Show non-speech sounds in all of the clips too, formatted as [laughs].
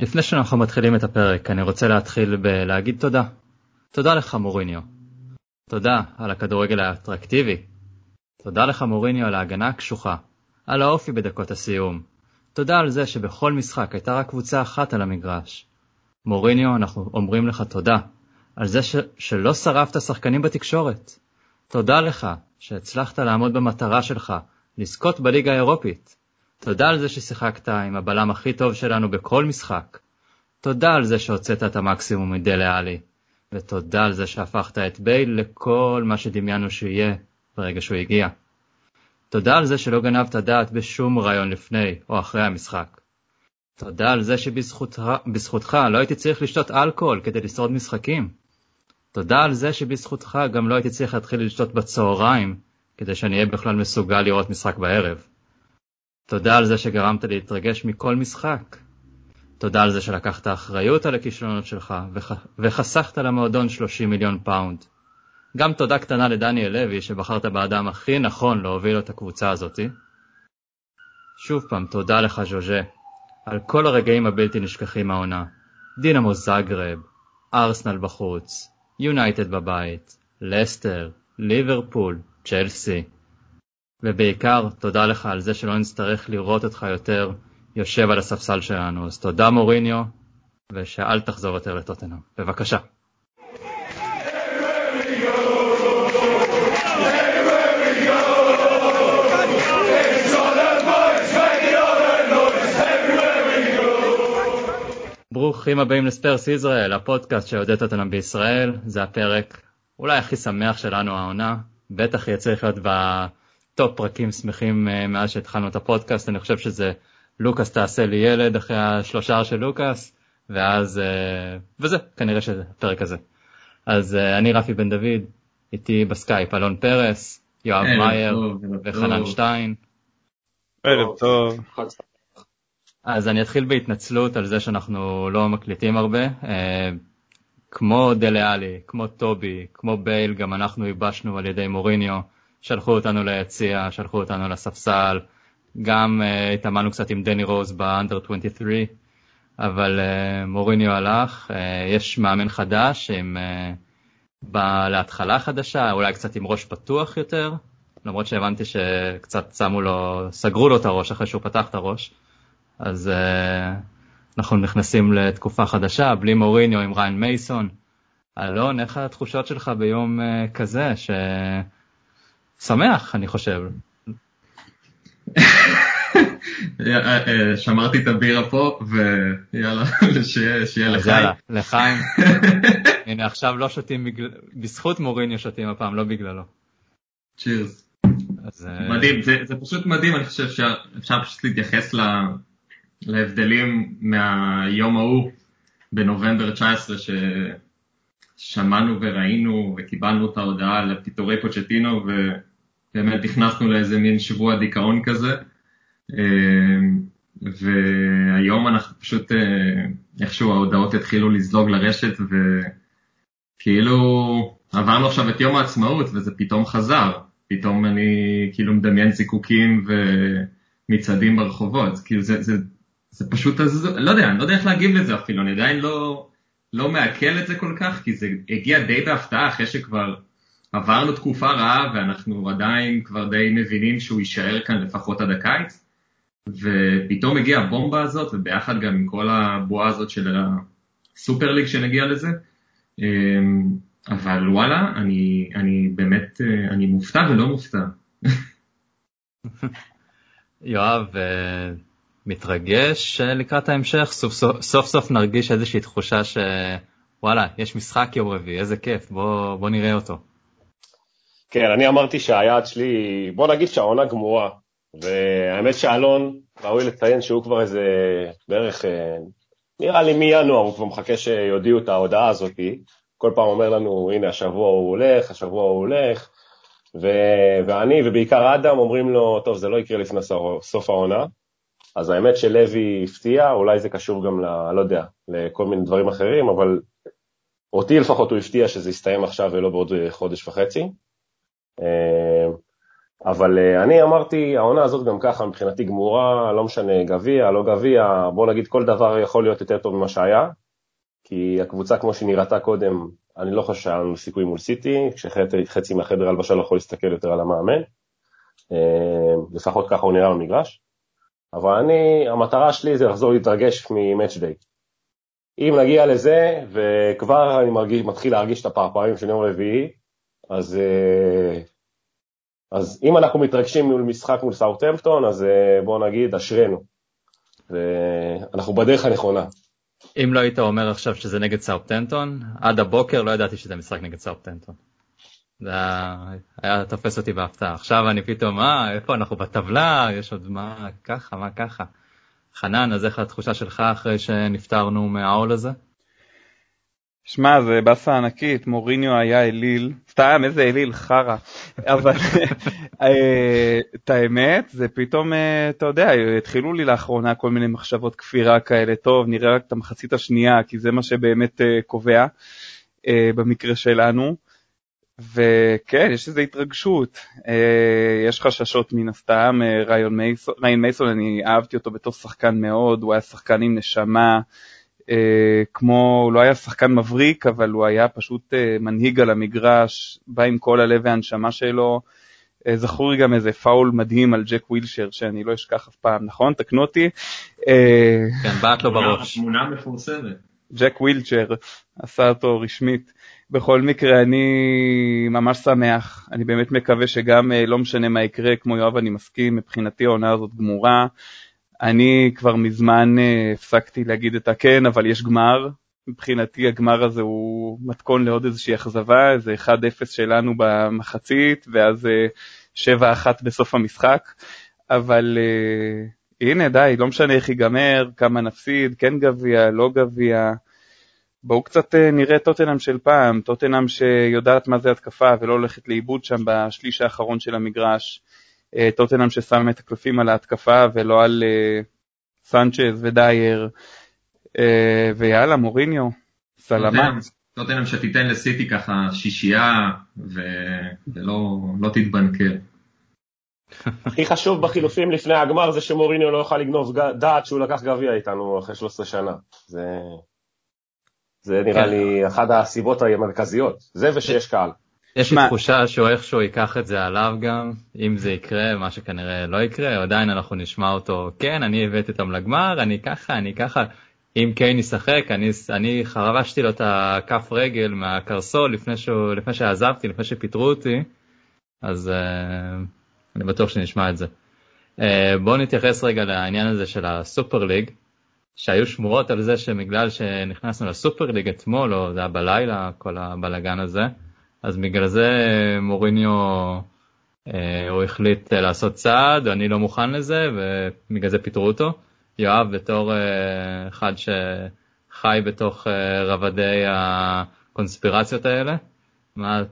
לפני שאנחנו מתחילים את הפרק, אני רוצה להתחיל בלהגיד תודה. תודה לך מוריניו. תודה על הכדורגל האטרקטיבי. תודה לך מוריניו על ההגנה הקשוחה, על האופי בדקות הסיום. תודה על זה שבכל משחק הייתה רק קבוצה אחת על המגרש. מוריניו, אנחנו אומרים לך תודה על זה ש... שלא שרפת שחקנים בתקשורת. תודה לך שהצלחת לעמוד במטרה שלך, לזכות בליגה האירופית. תודה על זה ששיחקת עם הבלם הכי טוב שלנו בכל משחק. תודה על זה שהוצאת את המקסימום מדלה עלי. ותודה על זה שהפכת את בייל לכל מה שדמיינו שיהיה ברגע שהוא הגיע. תודה על זה שלא גנבת דעת בשום רעיון לפני או אחרי המשחק. תודה על זה שבזכותך לא הייתי צריך לשתות אלכוהול כדי לשרוד משחקים. תודה על זה שבזכותך גם לא הייתי צריך להתחיל לשתות בצהריים כדי שאני אהיה בכלל מסוגל לראות משחק בערב. תודה על זה שגרמת להתרגש מכל משחק. תודה על זה שלקחת אחריות על הכישלונות שלך וח... וחסכת למועדון 30 מיליון פאונד. גם תודה קטנה לדניאל לוי שבחרת באדם הכי נכון להוביל את הקבוצה הזאתי. שוב פעם, תודה לך ז'וז'ה, על כל הרגעים הבלתי נשכחים מהעונה. דינמו זאגרב, ארסנל בחוץ, יונייטד בבית, לסטר, ליברפול, צ'לסי. ובעיקר, תודה לך על זה שלא נצטרך לראות אותך יותר יושב על הספסל שלנו. אז תודה מוריניו, ושאל תחזור יותר לטוטנאם. בבקשה. ברוכים הבאים לספרס ישראל, הפודקאסט שעודד אותנו בישראל, זה הפרק אולי הכי שמח שלנו העונה, בטח יהיה צריך להיות בטופ פרקים שמחים אה, מאז שהתחלנו את הפודקאסט, אני חושב שזה לוקאס תעשה לי ילד אחרי השלושה של לוקאס, ואז, אה, וזה, כנראה שזה הפרק הזה. אז אה, אני רפי בן דוד, איתי בסקייפ אלון פרס, יואב מאייר וחנן שטיין. ערב טוב. אז אני אתחיל בהתנצלות על זה שאנחנו לא מקליטים הרבה. כמו דליאלי, כמו טובי, כמו בייל, גם אנחנו ייבשנו על ידי מוריניו, שלחו אותנו ליציע, שלחו אותנו לספסל, גם uh, התאמנו קצת עם דני רוז באנדר 23, אבל uh, מוריניו הלך, uh, יש מאמן חדש עם, uh, בא להתחלה חדשה, אולי קצת עם ראש פתוח יותר, למרות שהבנתי שקצת שמו לו, סגרו לו את הראש אחרי שהוא פתח את הראש. אז uh, אנחנו נכנסים לתקופה חדשה, בלי מוריניו עם ריין מייסון. אלון, איך התחושות שלך ביום uh, כזה, ששמח, אני חושב. אה, שמרתי את הבירה פה, ויאללה, [laughs] שיהיה לחיים. אז יאללה, לחיים. [laughs] הנה, עכשיו לא שותים, בזכות מוריניו שותים הפעם, לא בגללו. צ'ירס. מדהים, זה פשוט מדהים, אני חושב שאפשר פשוט להתייחס להבדלים מהיום ההוא בנובמבר 19 ששמענו וראינו וקיבלנו את ההודעה על פיטורי פוצ'טינו ובאמת נכנסנו לאיזה מין שבוע דיכאון כזה והיום אנחנו פשוט איכשהו ההודעות התחילו לזלוג לרשת וכאילו עברנו עכשיו את יום העצמאות וזה פתאום חזר, פתאום אני כאילו מדמיין זיקוקים ומצעדים ברחובות, כאילו זה, זה זה פשוט, אז, לא יודע, אני לא יודע איך להגיב לזה אפילו, אני עדיין לא, לא מעכל את זה כל כך, כי זה הגיע די בהפתעה אחרי שכבר עברנו תקופה רעה ואנחנו עדיין כבר די מבינים שהוא יישאר כאן לפחות עד הקיץ, ופתאום הגיעה הבומבה הזאת, וביחד גם עם כל הבועה הזאת של הסופר ליג שנגיע לזה, אמ, אבל וואלה, אני, אני באמת, אני מופתע ולא מופתע. [laughs] יואב, אה, מתרגש אה, לקראת ההמשך, סוף סוף, סוף סוף נרגיש איזושהי תחושה שוואלה, יש משחק יום רביעי, איזה כיף, בוא, בוא נראה אותו. כן, אני אמרתי שהיעד שלי, בוא נגיד שהעונה גמורה, והאמת שאלון, ראוי לציין שהוא כבר איזה בערך, אה, נראה לי מינואר הוא כבר מחכה שיודיעו את ההודעה הזאת, כל פעם אומר לנו, הנה השבוע הוא הולך, השבוע הוא הולך, ו... ואני ובעיקר אדם אומרים לו, טוב, זה לא יקרה לפני סוף העונה, אז האמת שלוי הפתיע, אולי זה קשור גם ל... לא יודע, לכל מיני דברים אחרים, אבל אותי לפחות הוא הפתיע שזה יסתיים עכשיו ולא בעוד חודש וחצי. אה, אבל uh, אני אמרתי, העונה הזאת גם ככה מבחינתי גמורה, לא משנה גביע, לא גביע, בוא נגיד כל דבר יכול להיות יותר טוב ממה שהיה, כי הקבוצה כמו שנראתה קודם, אני לא חושב שהיה לנו סיכוי מול סיטי, כשחצי מהחדר הלבשה לא יכול להסתכל יותר על המאמן, uh, לפחות ככה הוא נראה במגרש, אבל אני, המטרה שלי זה לחזור להתרגש דיי. אם נגיע לזה, וכבר אני מרגיש, מתחיל להרגיש את הפרפרים של יום רביעי, אז, אה, אז אם אנחנו מתרגשים מול משחק מול סאוטהמפטון, אז אה, בואו נגיד, אשרינו. ואנחנו בדרך הנכונה. אם לא היית אומר עכשיו שזה נגד סאוטהמפטון, עד הבוקר לא ידעתי שזה משחק נגד סאוטהמפטון. זה היה תופס אותי בהפתעה. עכשיו אני פתאום, אה, איפה אנחנו בטבלה, יש עוד מה ככה, מה ככה. חנן, אז איך התחושה שלך אחרי שנפטרנו מהעול הזה? שמע, זה באסה ענקית, מוריניו היה אליל, סתם, איזה אליל, חרא. אבל אה, את האמת, זה פתאום, אה, אתה יודע, התחילו לי לאחרונה כל מיני מחשבות כפירה כאלה, טוב, נראה רק את המחצית השנייה, כי זה מה שבאמת אה, קובע במקרה שלנו. וכן, יש איזו התרגשות, יש חששות מן הסתם, ריין מייסון, אני אהבתי אותו בתור שחקן מאוד, הוא היה שחקן עם נשמה, כמו, הוא לא היה שחקן מבריק, אבל הוא היה פשוט מנהיג על המגרש, בא עם כל הלב והנשמה שלו. זכור לי גם איזה פאול מדהים על ג'ק ווילשר, שאני לא אשכח אף פעם, נכון? תקנו אותי. כן, בעט לו בראש. תמונה מפורסמת. ג'ק ווילשר עשה אותו רשמית. בכל מקרה, אני ממש שמח, אני באמת מקווה שגם אה, לא משנה מה יקרה, כמו יואב אני מסכים, מבחינתי העונה הזאת גמורה. אני כבר מזמן אה, הפסקתי להגיד את הכן, אבל יש גמר. מבחינתי הגמר הזה הוא מתכון לעוד איזושהי אכזבה, איזה 1-0 שלנו במחצית, ואז 7-1 אה, בסוף המשחק. אבל uh, הנה, די, לא משנה איך ייגמר, כמה נפסיד, כן גביע, לא גביע. בואו קצת אה, נראה טוטנאם של פעם, טוטנאם שיודעת מה זה התקפה ולא הולכת לאיבוד שם בשליש האחרון של המגרש, טוטנאם ששם את הקלפים על ההתקפה ולא על אה, סנצ'ז ודייר, ויאללה, מוריניו, סלמת. טוטנאם שתיתן לסיטי ככה שישייה ו... ולא לא תתבנקר. הכי חשוב בחילופים לפני הגמר זה שמוריניו לא יוכל לגנוב דעת שהוא לקח גביע איתנו אחרי 13 שנה. זה... זה נראה כן. לי אחת הסיבות המרכזיות, זה ושיש קהל. יש לי תחושה שהוא איכשהו ייקח את זה עליו גם, אם זה יקרה, מה שכנראה לא יקרה, עדיין אנחנו נשמע אותו, כן, אני הבאתי אותם לגמר, אני ככה, אני ככה, אם קיין ישחק, אני, אני חרבשתי לו את הכף רגל מהקרסול לפני, שהוא, לפני שעזבתי, לפני שפיטרו אותי, אז uh, אני בטוח שנשמע את זה. Uh, בואו נתייחס רגע לעניין הזה של הסופר ליג. שהיו שמועות על זה שבגלל שנכנסנו לסופר ליג אתמול, או זה היה בלילה, כל הבלאגן הזה, אז בגלל זה מוריניו, אה, הוא החליט לעשות צעד, אני לא מוכן לזה, ובגלל זה פיטרו אותו. יואב, בתור אה, אחד שחי בתוך אה, רבדי הקונספירציות האלה, מה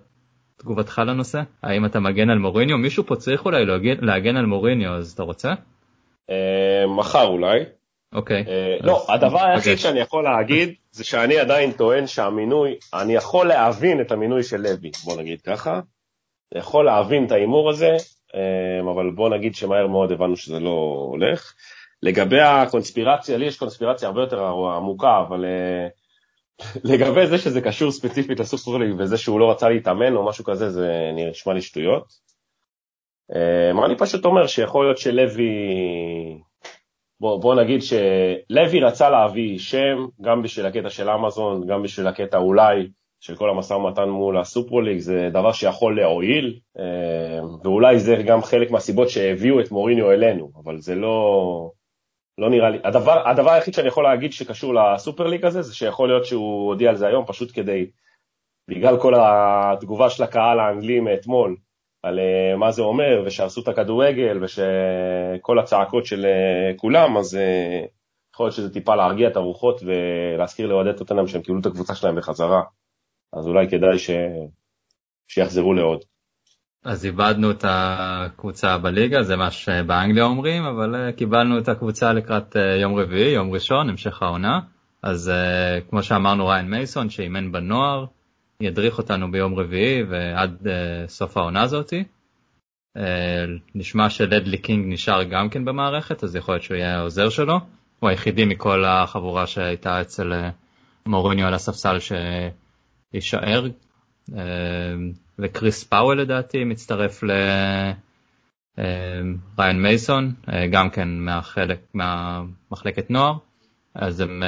תגובתך לנושא? האם אתה מגן על מוריניו? מישהו פה צריך אולי להגן על מוריניו, אז אתה רוצה? אה, מחר אולי. אוקיי. אה, לא, הדבר היחיד שאני יכול להגיד זה שאני עדיין טוען שהמינוי, אני יכול להבין את המינוי של לוי, בוא נגיד ככה. יכול להבין את ההימור הזה, אה, אבל בוא נגיד שמהר מאוד הבנו שזה לא הולך. לגבי הקונספירציה, לי יש קונספירציה הרבה יותר עמוקה, אבל אה, [laughs] לגבי זה שזה קשור ספציפית לסופרליג וזה שהוא לא רצה להתאמן או משהו כזה, זה נשמע לי שטויות. אני פשוט אומר שיכול להיות שלוי בוא, בוא נגיד שלוי רצה להביא שם, גם בשביל הקטע של אמזון, גם בשביל הקטע אולי של כל המשא ומתן מול הסופרוליג, זה דבר שיכול להועיל, אה, ואולי זה גם חלק מהסיבות שהביאו את מוריניו אלינו, אבל זה לא, לא נראה לי, הדבר, הדבר היחיד שאני יכול להגיד שקשור לסופרליג הזה, זה שיכול להיות שהוא הודיע על זה היום, פשוט כדי, בגלל כל התגובה של הקהל האנגלי מאתמול, על אה, מה זה אומר, ושהרסו את הכדורגל, ושכל הצעקות של אה, כולם, אז אה, יכול להיות שזה טיפה להרגיע את הרוחות ולהזכיר לאוהדי טוטנאם שהם קיבלו את הקבוצה שלהם בחזרה. אז אולי כדאי ש... שיחזרו לעוד. אז איבדנו את הקבוצה בליגה, זה מה שבאנגליה אומרים, אבל קיבלנו את הקבוצה לקראת יום רביעי, יום ראשון, המשך העונה. אז כמו שאמרנו, ריאן מייסון שאימן בנוער, ידריך אותנו ביום רביעי ועד uh, סוף העונה הזאתי. נשמע שלדלי קינג נשאר גם כן במערכת, אז יכול להיות שהוא יהיה העוזר שלו. הוא היחידי מכל החבורה שהייתה אצל מוריניו על הספסל שיישאר. וקריס פאוול לדעתי מצטרף לריאן מייסון, גם כן מהחלק, מהמחלקת נוער. אז הם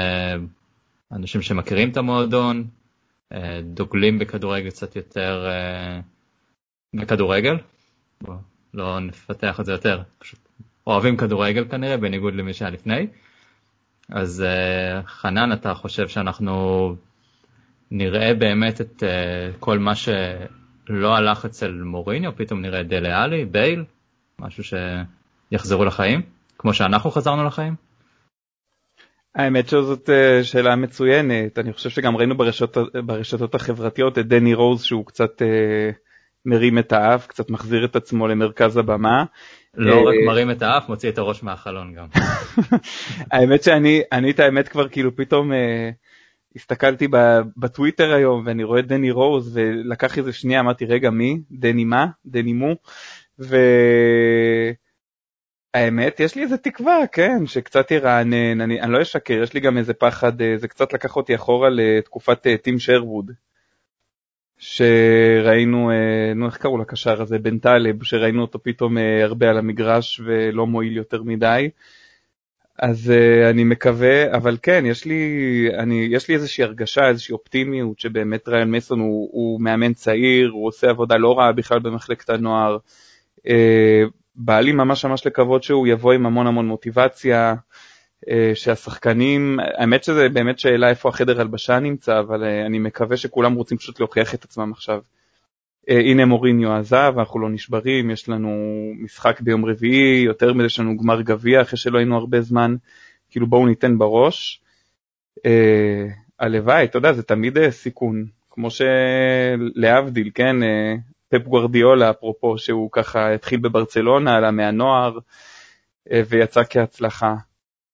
אנשים שמכירים את המועדון, דוגלים בכדורגל קצת יותר בכדורגל, בוא, לא נפתח את זה יותר, פשוט אוהבים כדורגל כנראה, בניגוד למי שהיה לפני. אז חנן, אתה חושב שאנחנו נראה באמת את כל מה שלא הלך אצל מוריניו, פתאום נראה דלה עלי, בייל, משהו שיחזרו לחיים, כמו שאנחנו חזרנו לחיים? האמת שזאת אה, שאלה מצוינת, אני חושב שגם ראינו ברשת, ברשתות החברתיות את דני רוז שהוא קצת אה, מרים את האף, קצת מחזיר את עצמו למרכז הבמה. לא אה, רק מרים את האף, מוציא את הראש מהחלון גם. [laughs] האמת שאני, אני את האמת כבר כאילו פתאום אה, הסתכלתי בטוויטר היום ואני רואה דני רוז ולקח איזה שנייה, אמרתי רגע מי? דני מה? דני מו? ו... האמת, יש לי איזה תקווה, כן, שקצת ירענן, אני, אני לא אשקר, יש לי גם איזה פחד, אה, זה קצת לקח אותי אחורה לתקופת אה, טים שרווד, שראינו, אה, נו איך קראו לקשר הזה, בן טלב, שראינו אותו פתאום הרבה על המגרש ולא מועיל יותר מדי. אז אני מקווה, אבל כן, יש לי, אני, יש לי איזושהי הרגשה, איזושהי אופטימיות שבאמת ריין מסון הוא, הוא מאמן צעיר, הוא עושה עבודה לא רעה בכלל במחלקת הנוער. בא לי ממש ממש לקוות שהוא יבוא עם המון המון מוטיבציה, אה, שהשחקנים, האמת שזה באמת שאלה איפה החדר הלבשה נמצא, אבל אה, אני מקווה שכולם רוצים פשוט להוכיח את עצמם עכשיו. אה, הנה מוריניו עזב, אנחנו לא נשברים, יש לנו משחק ביום רביעי, יותר מזה יש לנו גמר גביע אחרי שלא היינו הרבה זמן, כאילו בואו ניתן בראש. הלוואי, אתה יודע, זה תמיד סיכון, כמו שלהבדיל, כן, פפ גוורדיולה, אפרופו, שהוא ככה התחיל בברצלונה, עלה מהנוער אה, ויצא כהצלחה.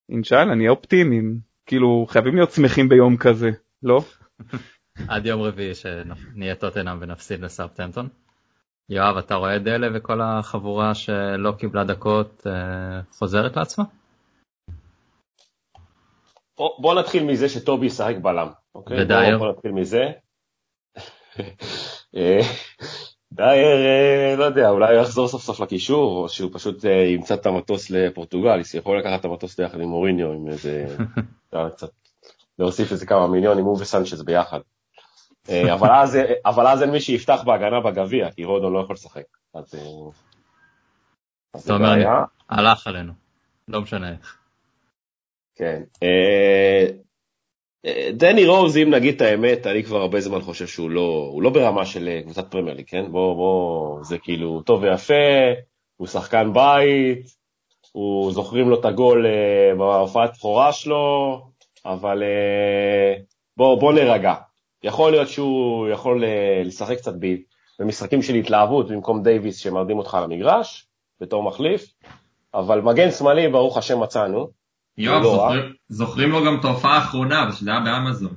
אינשאללה, נהיה אופטימיים, כאילו חייבים להיות שמחים ביום כזה, לא? [laughs] עד יום רביעי שנהיה טוטנאם ונפסיד לסאבטמפטון. יואב, אתה רואה את דלה וכל החבורה שלא קיבלה דקות אה, חוזרת לעצמה? בוא נתחיל מזה שטובי ישחק בלם, אוקיי? ודייר? בוא נתחיל מזה. [laughs] אה, דייר, אה, לא יודע, אולי הוא יחזור סוף סוף לקישור, או שהוא פשוט אה, ימצא את המטוס לפורטוגל, יכול לקחת את המטוס ביחד עם מוריניו, עם איזה, [laughs] קצת, להוסיף איזה כמה מיליונים, הוא וסנצ'ז ביחד. אה, אבל אז, אבל אז אין מי שיפתח בהגנה בגביע, כי רודון לא יכול לשחק. אז... זאת אומרת, הלך עלינו, לא משנה איך. כן. דני רוז, אם נגיד את האמת, אני כבר הרבה זמן חושב שהוא לא, הוא לא ברמה של אה, קבוצת פרמייר כן? בוא, בוא, זה כאילו טוב ויפה, הוא שחקן בית, הוא זוכרים לו את הגול uh, בהופעת בכורה שלו, אבל uh, בוא, בוא נרגע. יכול להיות שהוא יכול uh, לשחק קצת בי, במשחקים של התלהבות במקום דייוויס שמרדים אותך על המגרש, בתור מחליף, אבל מגן שמאלי, ברוך השם מצאנו. יואב, לא זוכרים, זוכרים לו גם את ההופעה האחרונה, שזה היה באמזון.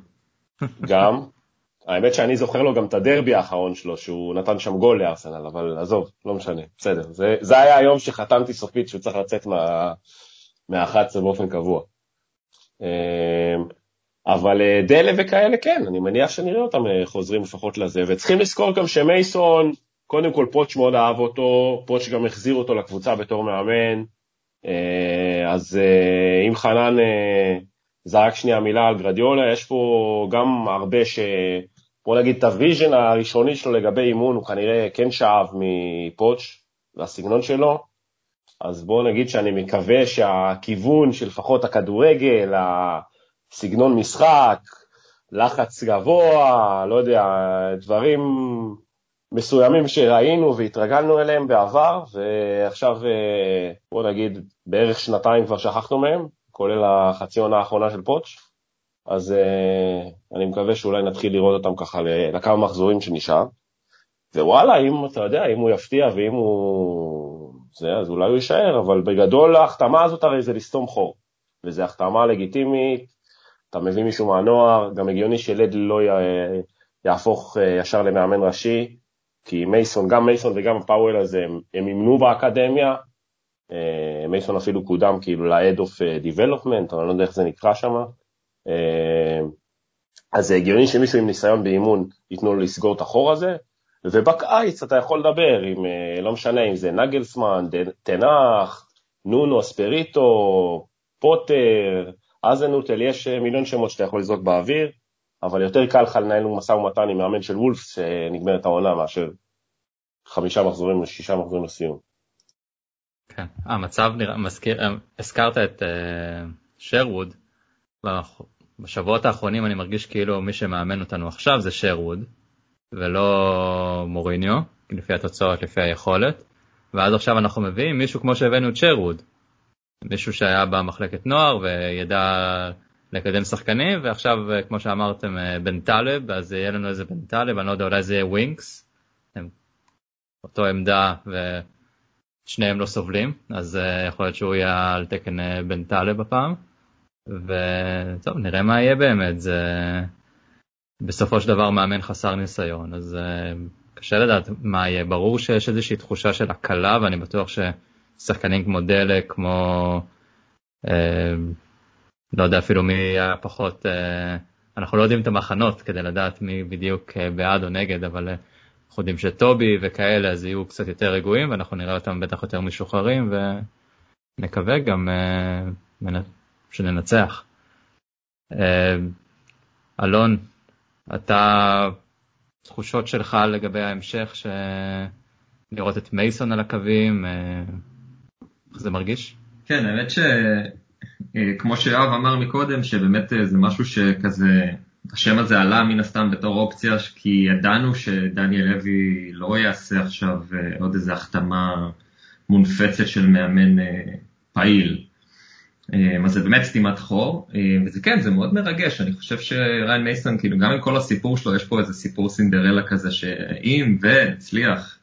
גם. האמת שאני זוכר לו גם את הדרבי האחרון שלו, שהוא נתן שם גול לארסנל, אבל עזוב, לא משנה, בסדר. זה, זה היה היום שחתמתי סופית שהוא צריך לצאת מה, מה-11 באופן קבוע. אמ, אבל אה, דלה וכאלה כן, אני מניח שנראה אותם אה, חוזרים לפחות לזה, וצריכים לזכור גם שמייסון, קודם כל פוטש מאוד אהב אותו, פוטש גם החזיר אותו לקבוצה בתור מאמן, אז אה, אם חנן אה, זרק שנייה מילה על גרדיולה, יש פה גם הרבה ש... בוא נגיד את ה vision הראשוני שלו לגבי אימון, הוא כנראה כן שאב מפוטש והסגנון שלו, אז בוא נגיד שאני מקווה שהכיוון של לפחות הכדורגל, הסגנון משחק, לחץ גבוה, לא יודע, דברים מסוימים שראינו והתרגלנו אליהם בעבר, ועכשיו, אה, בוא נגיד, בערך שנתיים כבר שכחנו מהם, כולל החצי עונה האחרונה של פוטש, אז uh, אני מקווה שאולי נתחיל לראות אותם ככה לכמה מחזורים שנשאר. ווואלה, אם אתה יודע, אם הוא יפתיע ואם הוא... זה, אז אולי הוא יישאר, אבל בגדול ההחתמה הזאת הרי זה לסתום חור, וזו החתמה לגיטימית, אתה מביא מישהו מהנוער, גם הגיוני שלד לא. יהפוך אה, ישר למאמן ראשי, כי מייסון, גם מייסון וגם פאוול הזה, הם, הם אימנו באקדמיה, אה, מייסון אפילו קודם כאילו ל-Head of Development, אני לא יודע איך זה נקרא שם, אז זה הגיוני שמישהו עם ניסיון באימון ייתנו לו לסגור את החור הזה, ובקיץ אתה יכול לדבר עם, לא משנה אם זה נגלסמן, תנח, נונו, אספריטו, פוטר, אזנוטל, יש מיליון שמות שאתה יכול לזרוק באוויר, אבל יותר קל לך לנהל משא ומתן עם מאמן של וולפס שנגמרת העונה מאשר חמישה מחזורים לשישה מחזורים לסיום. כן, המצב נראה, מזכיר, הזכרת את uh, שרווד, בשבועות האחרונים אני מרגיש כאילו מי שמאמן אותנו עכשיו זה שרווד, ולא מוריניו, לפי התוצאות, לפי היכולת, ואז עכשיו אנחנו מביאים מישהו כמו שהבאנו את שרווד, מישהו שהיה במחלקת נוער וידע לקדם שחקנים, ועכשיו, כמו שאמרתם, בן טלב, אז יהיה לנו איזה בן טלב, אני לא יודע, אולי זה יהיה ווינקס, הם אותו עמדה ושניהם לא סובלים, אז יכול להיות שהוא יהיה על תקן בן טלב הפעם. וטוב, נראה מה יהיה באמת, זה בסופו של דבר מאמן חסר ניסיון, אז קשה לדעת מה יהיה. ברור שיש איזושהי תחושה של הקלה, ואני בטוח ששחקנים כמו דלק, כמו... אה, לא יודע אפילו מי היה פחות, אה, אנחנו לא יודעים את המחנות כדי לדעת מי בדיוק אה, בעד או נגד, אבל אנחנו יודעים שטובי וכאלה אז יהיו קצת יותר רגועים, ואנחנו נראה אותם בטח יותר משוחררים, ונקווה גם שננצח. אלון, אתה, תחושות שלך לגבי ההמשך, ש... לראות את מייסון על הקווים, איך זה מרגיש? כן, האמת שכמו שיואב אמר מקודם, שבאמת זה משהו שכזה, השם הזה עלה מן הסתם בתור אופציה, כי ידענו שדניאל לוי לא יעשה עכשיו עוד איזו החתמה מונפצת של מאמן פעיל. אז זה באמת סתימת חור, וזה כן, זה מאוד מרגש, אני חושב שריין מייסון, כאילו גם עם כל הסיפור שלו, יש פה איזה סיפור סינדרלה כזה, שאם והצליח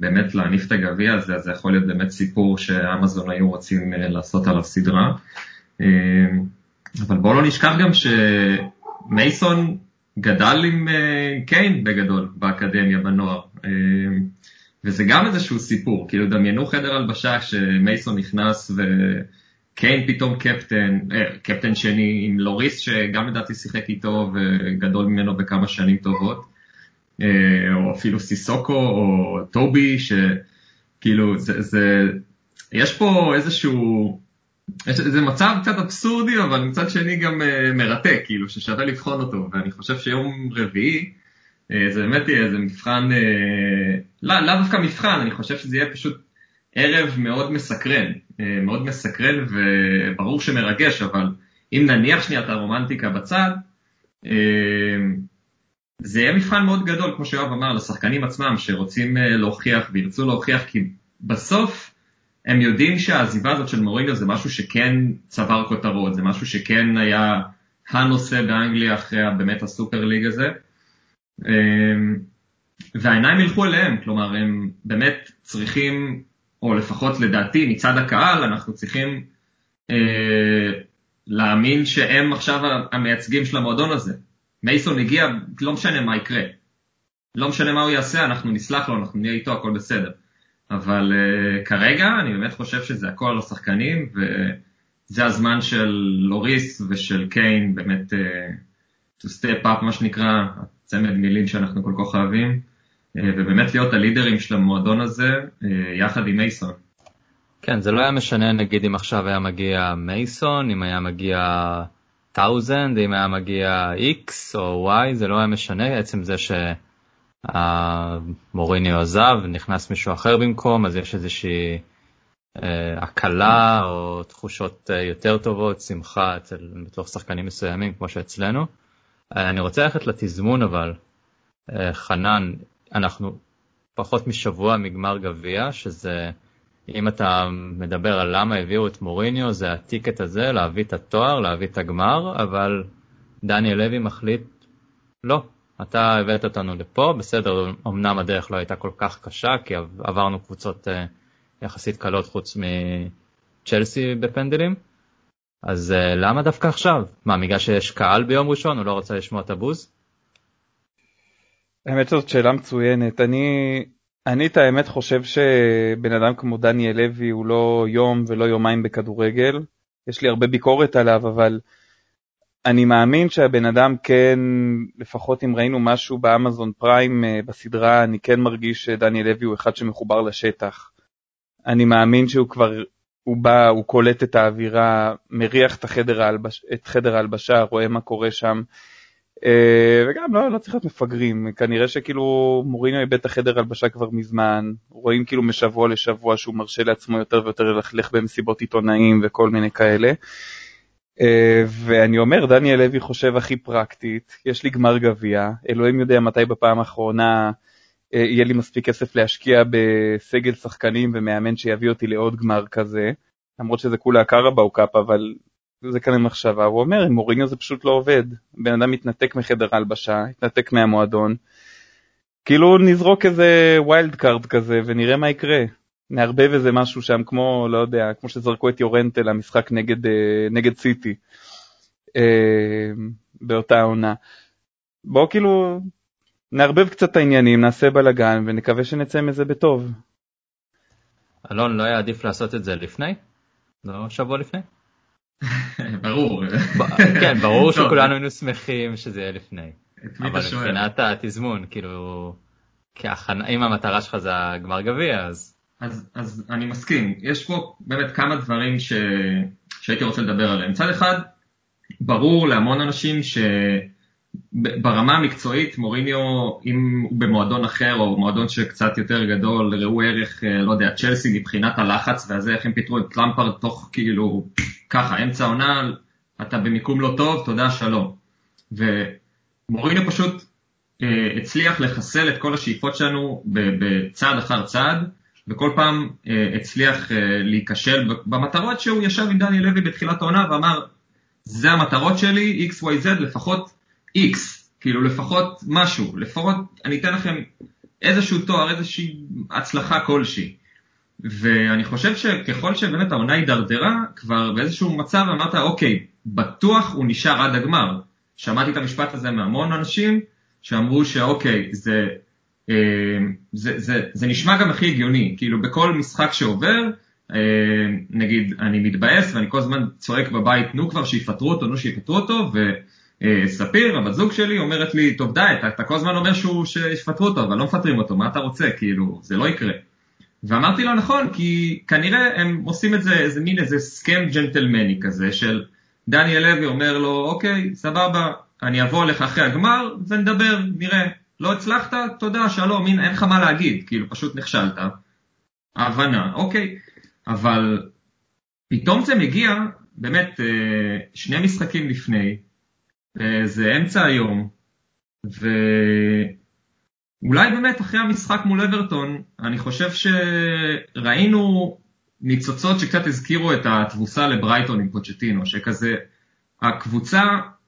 באמת להניף את הגביע הזה, אז זה יכול להיות באמת סיפור שאמזון היו רוצים אה, לעשות עליו סדרה. אבל בואו לא נשכח גם שמייסון גדל עם אה, קיין בגדול באקדמיה, בנוער. וזה גם איזשהו סיפור, כאילו דמיינו חדר הלבשה שמייסון נכנס וקיין פתאום קפטן, אה, קפטן שני עם לוריס שגם לדעתי שיחק איתו וגדול ממנו בכמה שנים טובות, אה, או אפילו סיסוקו או טובי, שכאילו זה, זה, יש פה איזשהו, זה מצב קצת אבסורדי אבל מצד שני גם אה, מרתק, כאילו ששווה לבחון אותו, ואני חושב שיום רביעי אה, זה באמת יהיה איזה מבחן, אה, לא, לא דווקא מבחן, אני חושב שזה יהיה פשוט ערב מאוד מסקרן, אה, מאוד מסקרן וברור שמרגש, אבל אם נניח שנייה את הרומנטיקה בצד, זה יהיה מבחן מאוד גדול, כמו שיואב אמר, לשחקנים עצמם שרוצים להוכיח וירצו להוכיח, כי בסוף הם יודעים שהעזיבה הזאת של מוריניו זה משהו שכן צבר כותרות, זה משהו שכן היה הנושא באנגליה אחרי באמת הסופר ליג הזה. אמ, והעיניים ילכו אליהם, כלומר הם באמת צריכים, או לפחות לדעתי מצד הקהל, אנחנו צריכים אה, להאמין שהם עכשיו המייצגים של המועדון הזה. מייסון הגיע, לא משנה מה יקרה. לא משנה מה הוא יעשה, אנחנו נסלח לו, אנחנו נהיה איתו, הכל בסדר. אבל uh, כרגע אני באמת חושב שזה הכל על השחקנים, וזה הזמן של לוריס ושל קיין באמת uh, to step up, מה שנקרא, צמד מילים שאנחנו כל כך אוהבים, אה, ובאמת להיות הלידרים של המועדון הזה אה, יחד עם מייסון. כן, זה לא היה משנה נגיד אם עכשיו היה מגיע מייסון, אם היה מגיע טאוזנד, אם היה מגיע X או Y, זה לא היה משנה, עצם זה שהמוריניו עזב, נכנס מישהו אחר במקום, אז יש איזושהי אה, הקלה או תחושות יותר טובות, שמחה אצל בתוך שחקנים מסוימים כמו שאצלנו. אני רוצה ללכת לתזמון אבל, אה, חנן, אנחנו פחות משבוע מגמר גביע, שזה, אם אתה מדבר על למה הביאו את מוריניו, זה הטיקט הזה, להביא את התואר, להביא את הגמר, אבל דניאל לוי מחליט, לא, אתה הבאת אותנו לפה, בסדר, אמנם הדרך לא הייתה כל כך קשה, כי עברנו קבוצות אה, יחסית קלות חוץ מצ'לסי בפנדלים, אז uh, למה דווקא עכשיו? מה, בגלל שיש קהל ביום ראשון, הוא לא רוצה לשמוע את הבוז? האמת שזאת שאלה מצוינת. אני, אני את האמת חושב שבן אדם כמו דניאל לוי הוא לא יום ולא יומיים בכדורגל. יש לי הרבה ביקורת עליו, אבל אני מאמין שהבן אדם כן, לפחות אם ראינו משהו באמזון פריים אה, בסדרה, אני כן מרגיש שדניאל לוי הוא אחד שמחובר לשטח. אני מאמין שהוא כבר, הוא בא, הוא קולט את האווירה, מריח את, חדר ההלבשה, רואה מה קורה שם. אה, וגם לא, לא צריך להיות מפגרים, כנראה שכאילו מוריניו איבד את החדר הלבשה כבר מזמן, רואים כאילו משבוע לשבוע שהוא מרשה לעצמו יותר ויותר ללכלך במסיבות עיתונאים וכל מיני כאלה. אה, ואני אומר, דניאל לוי חושב הכי פרקטית, יש לי גמר גביע, אלוהים יודע מתי בפעם האחרונה אה, יהיה לי מספיק כסף להשקיע בסגל שחקנים ומאמן שיביא אותי לעוד גמר כזה, למרות שזה כולה Carabao Cup, אבל זה כאן מחשבה, הוא אומר, עם מוריניו זה פשוט לא עובד, בן אדם מתנתק מחדר הלבשה, מתנתק מהמועדון, כאילו נזרוק איזה wild card כזה ונראה מה יקרה. נערבב איזה משהו שם כמו, לא יודע, כמו שזרקו את יורנטה למשחק נגד, אה, נגד סיטי אה, באותה עונה. בואו כאילו נערבב קצת את העניינים, נעשה בלאגן ונקווה שנצא מזה בטוב. אלון, לא היה עדיף לעשות את זה לפני? לא שבוע לפני? [laughs] ברור. כן, ברור [laughs] שכולנו היינו שמחים שזה יהיה לפני. אבל מבחינת התזמון, כאילו, אם המטרה שלך זה הגמר גביע, אז אז, אז אני מסכים, יש פה באמת כמה דברים ש... שהייתי רוצה לדבר עליהם. מצד אחד, ברור להמון אנשים שברמה המקצועית מוריניו, אם הוא במועדון אחר או מועדון שקצת יותר גדול, ראו ערך, אה, לא יודע, צ'לסי מבחינת הלחץ והזה, איך הם פיתרו את למפרד תוך כאילו, ככה, אמצע העונה, אתה במיקום לא טוב, תודה, שלום. ומוריניו פשוט אה, הצליח לחסל את כל השאיפות שלנו בצעד אחר צעד. וכל פעם אה, הצליח אה, להיכשל במטרות שהוא ישב עם דניאל לוי בתחילת העונה ואמר, זה המטרות שלי, XYZ, לפחות X, כאילו לפחות משהו, לפחות אני אתן לכם איזשהו תואר, איזושהי הצלחה כלשהי. ואני חושב שככל שבאמת העונה הידרדרה, כבר באיזשהו מצב אמרת, אוקיי, בטוח הוא נשאר עד הגמר. שמעתי את המשפט הזה מהמון אנשים שאמרו שאוקיי, זה אה, זה, זה, זה נשמע גם הכי הגיוני, כאילו בכל משחק שעובר, אה, נגיד אני מתבאס ואני כל הזמן צועק בבית, נו כבר שיפטרו אותו, נו שיפטרו אותו, וספיר, הבת זוג שלי, אומרת לי, טוב די, אתה, אתה כל הזמן אומר שיפטרו אותו, אבל לא מפטרים אותו, מה אתה רוצה, כאילו, זה לא יקרה. ואמרתי לו נכון, כי כנראה הם עושים את זה, איזה מין איזה הסכם ג'נטלמני כזה, של דניאל לוי אומר לו, אוקיי, סבבה, אני אבוא אליך אחרי הגמר ונדבר, נראה. לא הצלחת, תודה, שלום, אין, אין לך מה להגיד, כאילו פשוט נכשלת. הבנה, אוקיי, אבל פתאום זה מגיע, באמת, אה, שני משחקים לפני, אה, זה אמצע היום, ואולי באמת אחרי המשחק מול אברטון, אני חושב שראינו ניצוצות שקצת הזכירו את התבוסה לברייטון עם פוצ'טינו, שכזה, הקבוצה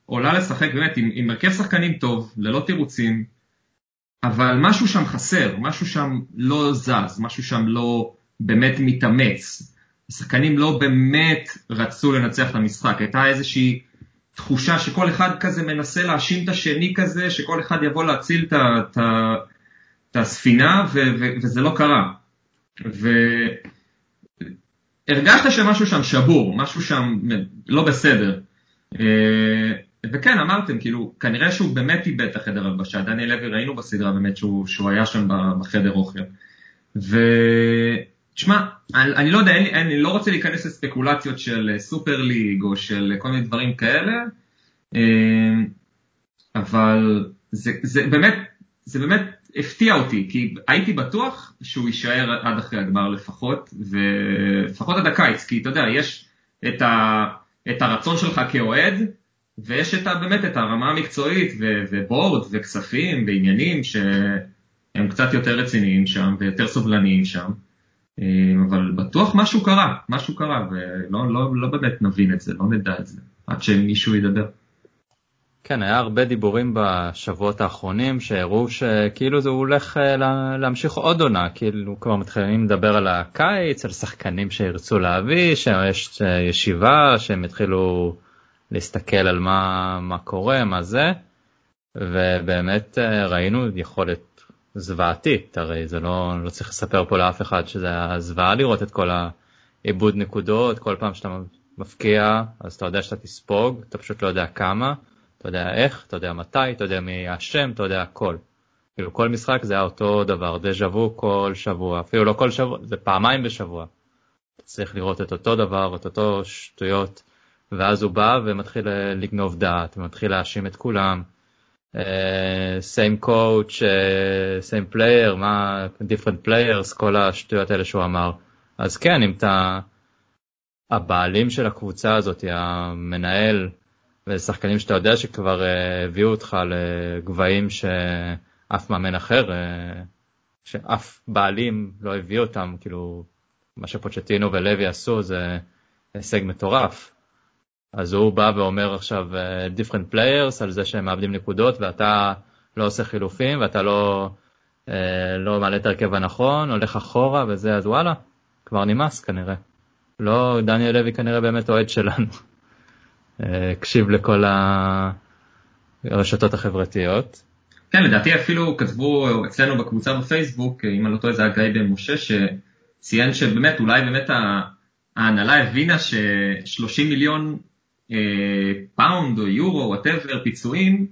עולה לשחק באמת עם, עם הרכב שחקנים טוב, ללא תירוצים, אבל משהו שם חסר, משהו שם לא זז, משהו שם לא באמת מתאמץ. השחקנים לא באמת רצו לנצח את המשחק, הייתה איזושהי תחושה שכל אחד כזה מנסה להאשים את השני כזה, שכל אחד יבוא להציל את, הספינה, ו, ו, וזה לא קרה. והרגשת שמשהו שם שבור, משהו שם לא בסדר. אה, וכן, אמרתם, כאילו, כנראה שהוא באמת איבד את החדר הלבשה, דניאל לוי ראינו בסדרה באמת שהוא, שהוא היה שם בחדר אוכל. ותשמע, אני, אני לא יודע, אני, אני לא רוצה להיכנס לספקולציות של סופר ליג או של כל מיני דברים כאלה, אמ, אבל זה, זה באמת, זה באמת הפתיע אותי, כי הייתי בטוח שהוא יישאר עד אחרי הגמר לפחות, ולפחות עד הקיץ, כי אתה יודע, יש את, ה, את הרצון שלך כאוהד, ויש את, באמת את הרמה המקצועית ו- ובורד וכספים ועניינים שהם קצת יותר רציניים שם ויותר סובלניים שם, אה, אבל בטוח משהו קרה, משהו קרה, ולא לא, לא באמת נבין את זה, לא נדע את זה, עד שמישהו ידבר. כן, היה הרבה דיבורים בשבועות האחרונים שהראו שכאילו זה הולך אה, להמשיך עוד עונה, כאילו כבר מתחילים לדבר על הקיץ, על שחקנים שירצו להביא, שיש אה, ישיבה שהם התחילו... להסתכל על מה, מה קורה, מה זה. ובאמת אה, ראינו יכולת זוועתית, הרי זה לא, לא צריך לספר פה לאף אחד שזה היה זוועה לראות את כל העיבוד נקודות, כל פעם שאתה מפקיע אז אתה יודע שאתה תספוג, אתה פשוט לא יודע כמה, אתה יודע איך, אתה יודע מתי, אתה יודע מי האשם, אתה יודע הכל. כאילו כל משחק זה היה אותו דבר, דז'ה וו כל שבוע, אפילו לא כל שבוע, זה פעמיים בשבוע. צריך לראות את אותו דבר, את אותו שטויות, ואז הוא בא ומתחיל לגנוב דעת, ומתחיל להאשים את כולם. same coach, same player, מה, different players, כל השטויות האלה שהוא אמר. אז כן, אם אתה הבעלים של הקבוצה הזאת, המנהל, ושחקנים שאתה יודע שכבר uh, הביאו אותך לגבהים שאף מאמן אחר, uh, שאף בעלים לא הביא אותם, כאילו, מה שפוצ'טינו ולוי עשו זה הישג מטורף. אז הוא בא ואומר עכשיו אה, different players על זה שהם מאבדים נקודות ואתה לא עושה חילופים ואתה לא, אה, לא מעלה את ההרכב הנכון, הולך אחורה וזה, אז וואלה, כבר נמאס כנראה. לא, דניאל לוי כנראה באמת אוהד שלנו. אה, הקשיב לכל הרשתות החברתיות. כן, לדעתי אפילו כתבו אצלנו בקבוצה בפייסבוק, אם אני לא טועה זה היה גיא בן משה, שציין שבאמת, אולי באמת ההנהלה הבינה ש-30 מיליון פאונד או יורו, whatever, פיצויים,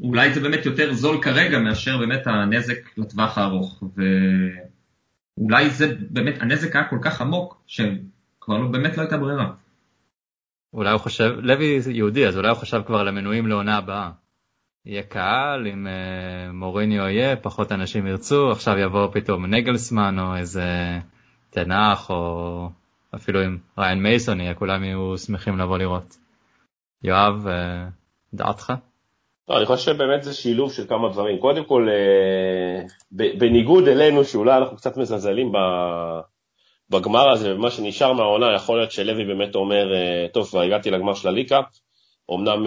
אולי זה באמת יותר זול כרגע מאשר באמת הנזק לטווח הארוך. ואולי זה באמת, הנזק היה כל כך עמוק, שכבר לא, באמת לא הייתה ברירה. אולי הוא חושב, לוי יהודי, אז אולי הוא חשב כבר על המנויים לעונה הבאה. יהיה קהל, אם uh, מוריניו יהיה, פחות אנשים ירצו, עכשיו יבוא פתאום נגלסמן או איזה תנח, או אפילו אם ריין מייסון יהיה, כולם יהיו שמחים לבוא לראות. יואב, אה, דעתך? לא, אני חושב שבאמת זה שילוב של כמה דברים. קודם כל, אה, בניגוד אלינו, שאולי אנחנו קצת מזלזלים בגמר הזה, ומה שנשאר מהעונה, יכול להיות שלוי באמת אומר, אה, טוב, כבר הגעתי לגמר של הליקה, אמנם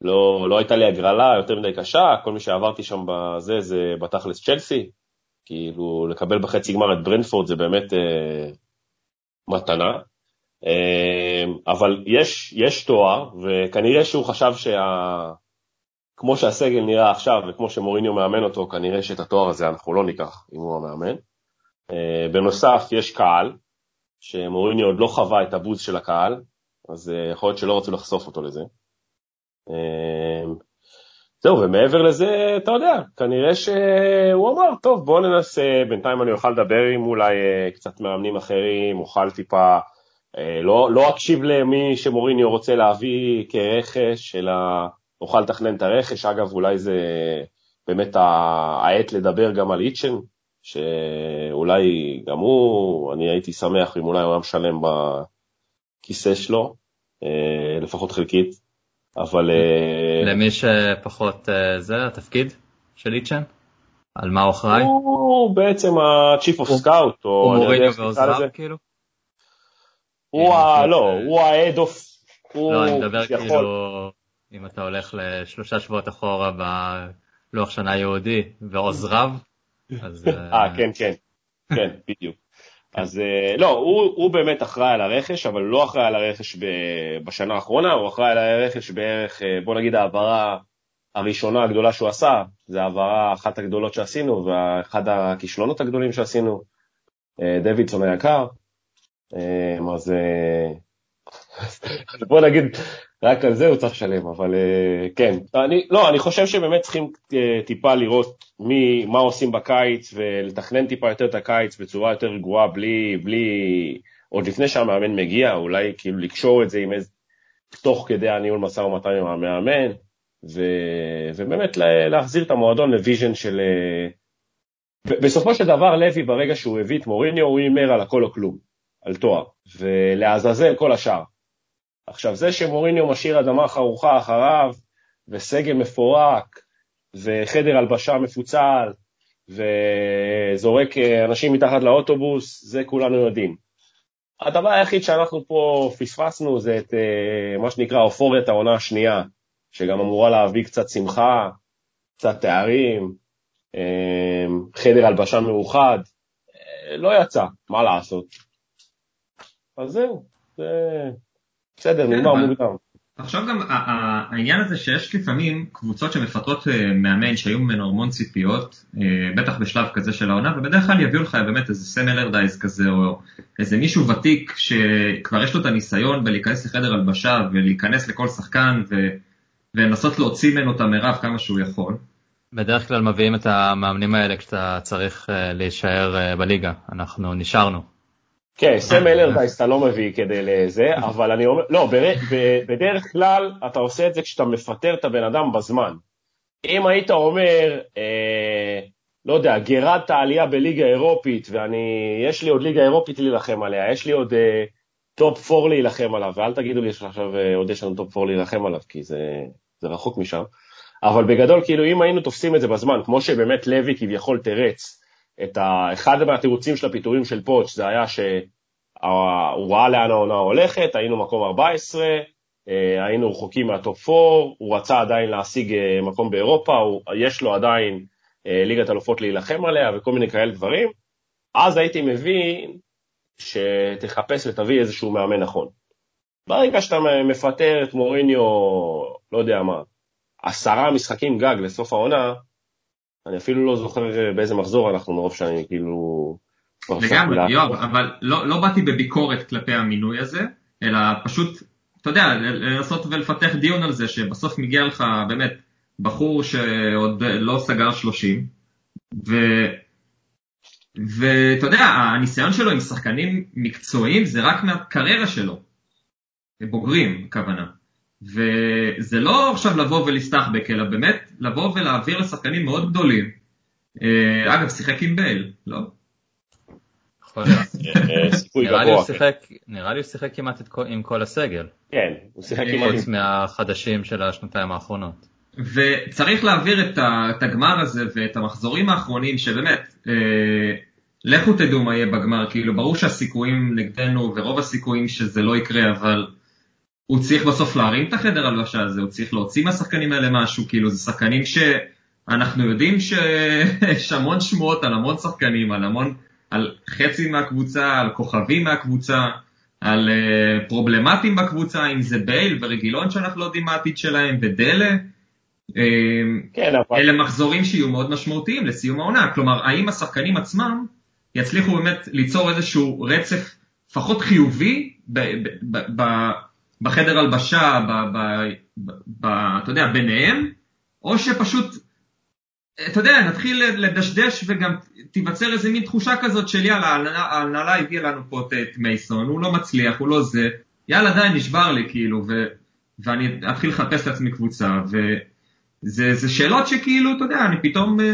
לא, לא הייתה לי הגרלה יותר מדי קשה, כל מי שעברתי שם בזה, זה בתכלס צ'לסי, כאילו לקבל בחצי גמר את ברנפורד זה באמת מתנה. אמ, אבל יש, יש תואר, וכנראה שהוא חשב שה... כמו שהסגל נראה עכשיו, וכמו שמוריניו מאמן אותו, כנראה שאת התואר הזה אנחנו לא ניקח אם הוא המאמן. אמ, בנוסף, יש קהל, שמוריניו עוד לא חווה את הבוז של הקהל, אז אה, יכול להיות שלא רצו לחשוף אותו לזה. אמ, זהו, ומעבר לזה, אתה יודע, כנראה שהוא אמר, טוב, בואו ננסה, בינתיים אני אוכל לדבר עם אולי אה, קצת מאמנים אחרים, אוכל טיפה לא, לא אקשיב למי שמוריניו רוצה להביא כרכש, אלא נוכל לתכנן את הרכש. אגב, אולי זה באמת העת לדבר גם על איצ'ן, שאולי גם הוא, אני הייתי שמח אם אולי הוא היה משלם בכיסא שלו, אה, לפחות חלקית, אבל... אה, למי שפחות זה התפקיד של איצ'ן? על מה הוא אחראי? הוא בעצם ה-Chief of Scout, או... הוא מוריניו ועוזריו כאילו? הוא ה... לא, הוא ה-Head of... לא, אני מדבר כאילו, אם אתה הולך לשלושה שבועות אחורה בלוח שנה יהודי ועוזריו, אז... אה, אה, כן, כן, כן, בדיוק. אז אה, לא, הוא, הוא באמת אחראי על הרכש, אבל לא אחראי על הרכש בשנה האחרונה, הוא אחראי על הרכש בערך, אה, בוא נגיד ההעברה הראשונה הגדולה שהוא עשה, זה העברה אחת הגדולות שעשינו, ואחד הכישלונות הגדולים שעשינו, דוידסון היקר, אז אה, בוא נגיד, רק על זה הוא צריך לשלם, אבל אה, כן. אני, לא, אני חושב שבאמת צריכים אה, טיפה לראות מי, מה עושים בקיץ ולתכנן טיפה יותר את הקיץ בצורה יותר רגועה, בלי, בלי, עוד לפני שהמאמן מגיע, אולי כאילו לקשור את זה עם איזה, תוך כדי הניהול משא ומתן עם המאמן, ו, ובאמת להחזיר את המועדון ל vision של... בסופו של דבר לוי, ברגע שהוא הביא את מוריניו, הוא הימר על הכל או כלום. על תואר, ולעזאזל כל השאר. עכשיו, זה שמוריניו משאיר אדמה חרוכה אחריו, וסגל מפורק, וחדר הלבשה מפוצל, וזורק אנשים מתחת לאוטובוס, זה כולנו יודעים. הדבר היחיד שאנחנו פה פספסנו זה את אה, מה שנקרא אופוריית העונה השנייה, שגם אמורה להביא קצת שמחה, קצת תארים, אה, חדר הלבשה מאוחד, אה, לא יצא, מה לעשות. אז זהו, זה בסדר, כן, נגמר מוקדם. עכשיו גם העניין הזה שיש לפעמים קבוצות שמפטרות אה, מאמן שהיו ממנו המון ציפיות, אה, בטח בשלב כזה של העונה, ובדרך כלל יביאו לך באמת איזה סם אלרדייז כזה, או איזה מישהו ותיק שכבר יש לו את הניסיון בלהיכנס לחדר הלבשה ולהיכנס לכל שחקן ו... ולנסות להוציא ממנו את המרב כמה שהוא יכול. בדרך כלל מביאים את המאמנים האלה כשאתה צריך אה, להישאר בליגה, אנחנו נשארנו. כן, סם אלרדייס אתה לא מביא כדי לזה, אבל אני אומר, לא, בדרך כלל אתה עושה את זה כשאתה מפטר את הבן אדם בזמן. אם היית אומר, אה, לא יודע, גירת העלייה בליגה אירופית, ואני, יש לי עוד ליגה אירופית להילחם עליה, יש לי עוד אה, top 4 להילחם עליו, ואל תגידו לי שעכשיו אה, עוד יש לנו top 4 להילחם עליו, כי זה, זה רחוק משם. אבל בגדול, כאילו, אם היינו תופסים את זה בזמן, כמו שבאמת לוי כביכול תרץ, את ה... אחד מהתירוצים של הפיטורים של פוטש זה היה שהוא ראה לאן העונה הולכת, היינו מקום 14, אה, היינו רחוקים מה top 4, הוא רצה עדיין להשיג אה, מקום באירופה, הוא, יש לו עדיין אה, ליגת אלופות להילחם עליה וכל מיני כאלה דברים, אז הייתי מבין שתחפש ותביא איזשהו מאמן נכון. ברגע שאתה מפטר את מוריניו, לא יודע מה, עשרה משחקים גג לסוף העונה, אני אפילו לא זוכר באיזה מחזור אנחנו מרוב שאני כאילו... לגמרי, יואב, אבל לא, לא באתי בביקורת כלפי המינוי הזה, אלא פשוט, אתה יודע, לנסות ולפתח דיון על זה, שבסוף מגיע לך באמת בחור שעוד לא סגר 30, ו... ואתה יודע, הניסיון שלו עם שחקנים מקצועיים זה רק מהקריירה שלו, בוגרים, הכוונה. וזה לא עכשיו לבוא ולהסתחבק, אלא באמת לבוא ולהעביר לשחקנים מאוד גדולים. אה, אגב, שיחק עם בייל, לא? להיות. [laughs] אה, נראה לי הוא שיחק כמעט עם כל הסגל. כן, הוא שיחק כמעט. חוץ מהחדשים של השנתיים האחרונות. וצריך להעביר את הגמר הזה ואת המחזורים האחרונים שבאמת, אה, לכו תדעו מה יהיה בגמר, כאילו ברור שהסיכויים נגדנו ורוב הסיכויים שזה לא יקרה, אבל הוא צריך בסוף להרים את החדר הלבשה הזה, הוא צריך להוציא מהשחקנים האלה משהו, כאילו זה שחקנים שאנחנו יודעים שיש המון שמועות על המון שחקנים, על המון, על חצי מהקבוצה, על כוכבים מהקבוצה, על uh, פרובלמטים בקבוצה, אם זה בייל ורגילון שאנחנו לא יודעים מה העתיד שלהם, ודלה. אה, כן, אבל... אלה מחזורים שיהיו מאוד משמעותיים לסיום העונה, כלומר, האם השחקנים עצמם יצליחו באמת ליצור איזשהו רצף לפחות חיובי ב- ב- ב- בחדר הלבשה, ב, ב, ב, ב, אתה יודע, ביניהם, או שפשוט, אתה יודע, נתחיל לדשדש וגם תיווצר איזה מין תחושה כזאת של יאללה, ההנהלה הביאה לנו פה את מייסון, הוא לא מצליח, הוא לא זה, יאללה די, נשבר לי כאילו, ו, ואני אתחיל לחפש לעצמי קבוצה, וזה שאלות שכאילו, אתה יודע, אני פתאום אה,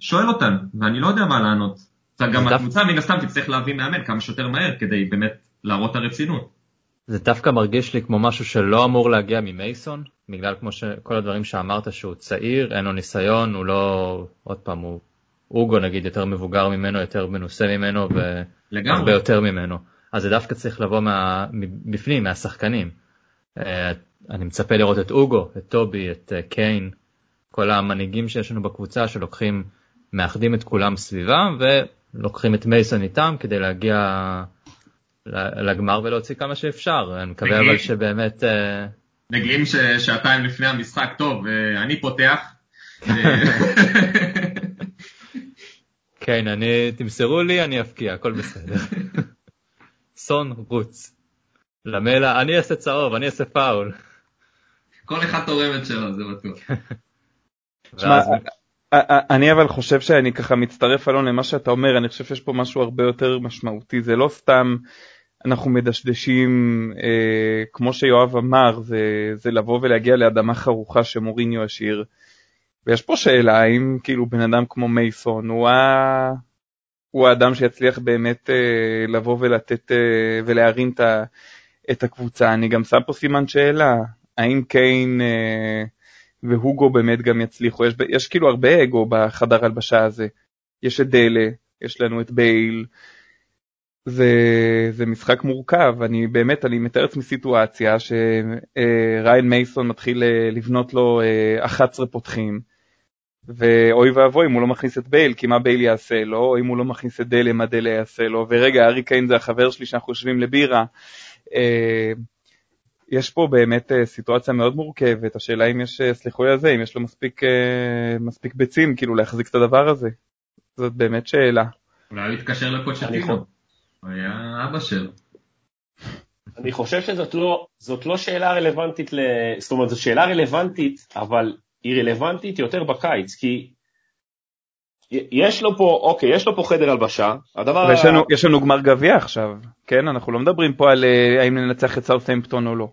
שואל אותן, ואני לא יודע מה לענות. גם הקבוצה מן הסתם תצטרך להביא מאמן כמה שיותר מהר כדי באמת להראות את הרצינות. זה דווקא מרגיש לי כמו משהו שלא אמור להגיע ממייסון, בגלל כמו שכל הדברים שאמרת שהוא צעיר, אין לו ניסיון, הוא לא, עוד פעם, הוא אוגו נגיד יותר מבוגר ממנו, יותר מנוסה ממנו והרבה יותר ממנו. אז זה דווקא צריך לבוא מה, מבפנים, מהשחקנים. אה, אני מצפה לראות את אוגו, את טובי, את אה, קיין, כל המנהיגים שיש לנו בקבוצה שלוקחים, מאחדים את כולם סביבם ולוקחים את מייסון איתם כדי להגיע לגמר ולהוציא כמה שאפשר, אני מקווה אבל שבאמת... אה, מגיעים שעתיים לפני המשחק, טוב, אה, אני פותח. [laughs] כן, אני, תמסרו לי, אני אפקיע, הכל בסדר. [laughs] סון, רוץ. למלה, אני אעשה צהוב, אני אעשה פאול. כל אחד תורם את שלו, זה בטוח. [laughs] אני אבל חושב שאני ככה מצטרף אלון למה שאתה אומר, אני חושב שיש פה משהו הרבה יותר משמעותי, זה לא סתם אנחנו מדשדשים, אה, כמו שיואב אמר, זה, זה לבוא ולהגיע לאדמה חרוכה שמוריניו השאיר. ויש פה שאלה האם כאילו בן אדם כמו מייסון הוא, ה... הוא האדם שיצליח באמת אה, לבוא ולתת אה, ולהרים את, ה... את הקבוצה. אני גם שם פה סימן שאלה, האם קיין אה, והוגו באמת גם יצליחו? יש, יש כאילו הרבה אגו בחדר הלבשה הזה. יש את דלה, יש לנו את בייל, זה, זה משחק מורכב, אני באמת, אני מתאר לעצמי סיטואציה שריין מייסון מתחיל אה, לבנות לו 11 אה, פותחים, ואוי ואבוי אם הוא לא מכניס את בייל, כי מה בייל יעשה לו, או אם הוא לא מכניס את דלה, מה דלה יעשה לו, ורגע, ארי קיין זה החבר שלי שאנחנו יושבים לבירה. יש פה באמת אה, סיטואציה מאוד מורכבת, השאלה אם יש, אה, סליחו לי על זה, אם יש לו מספיק, אה, מספיק ביצים כאילו להחזיק את הדבר הזה. זאת באמת שאלה. אולי הוא יתקשר לפוצ'טינו, הוא היה אבא שלו. אני חושב שזאת לא, זאת לא שאלה רלוונטית, ל... זאת אומרת, זו שאלה רלוונטית, אבל היא רלוונטית יותר בקיץ, כי יש לו פה, אוקיי, יש לו פה חדר הלבשה, הדבר... ויש לנו, יש לנו גמר גביע עכשיו, כן? אנחנו לא מדברים פה על האם ננצח את סאוטהמפטון או לא.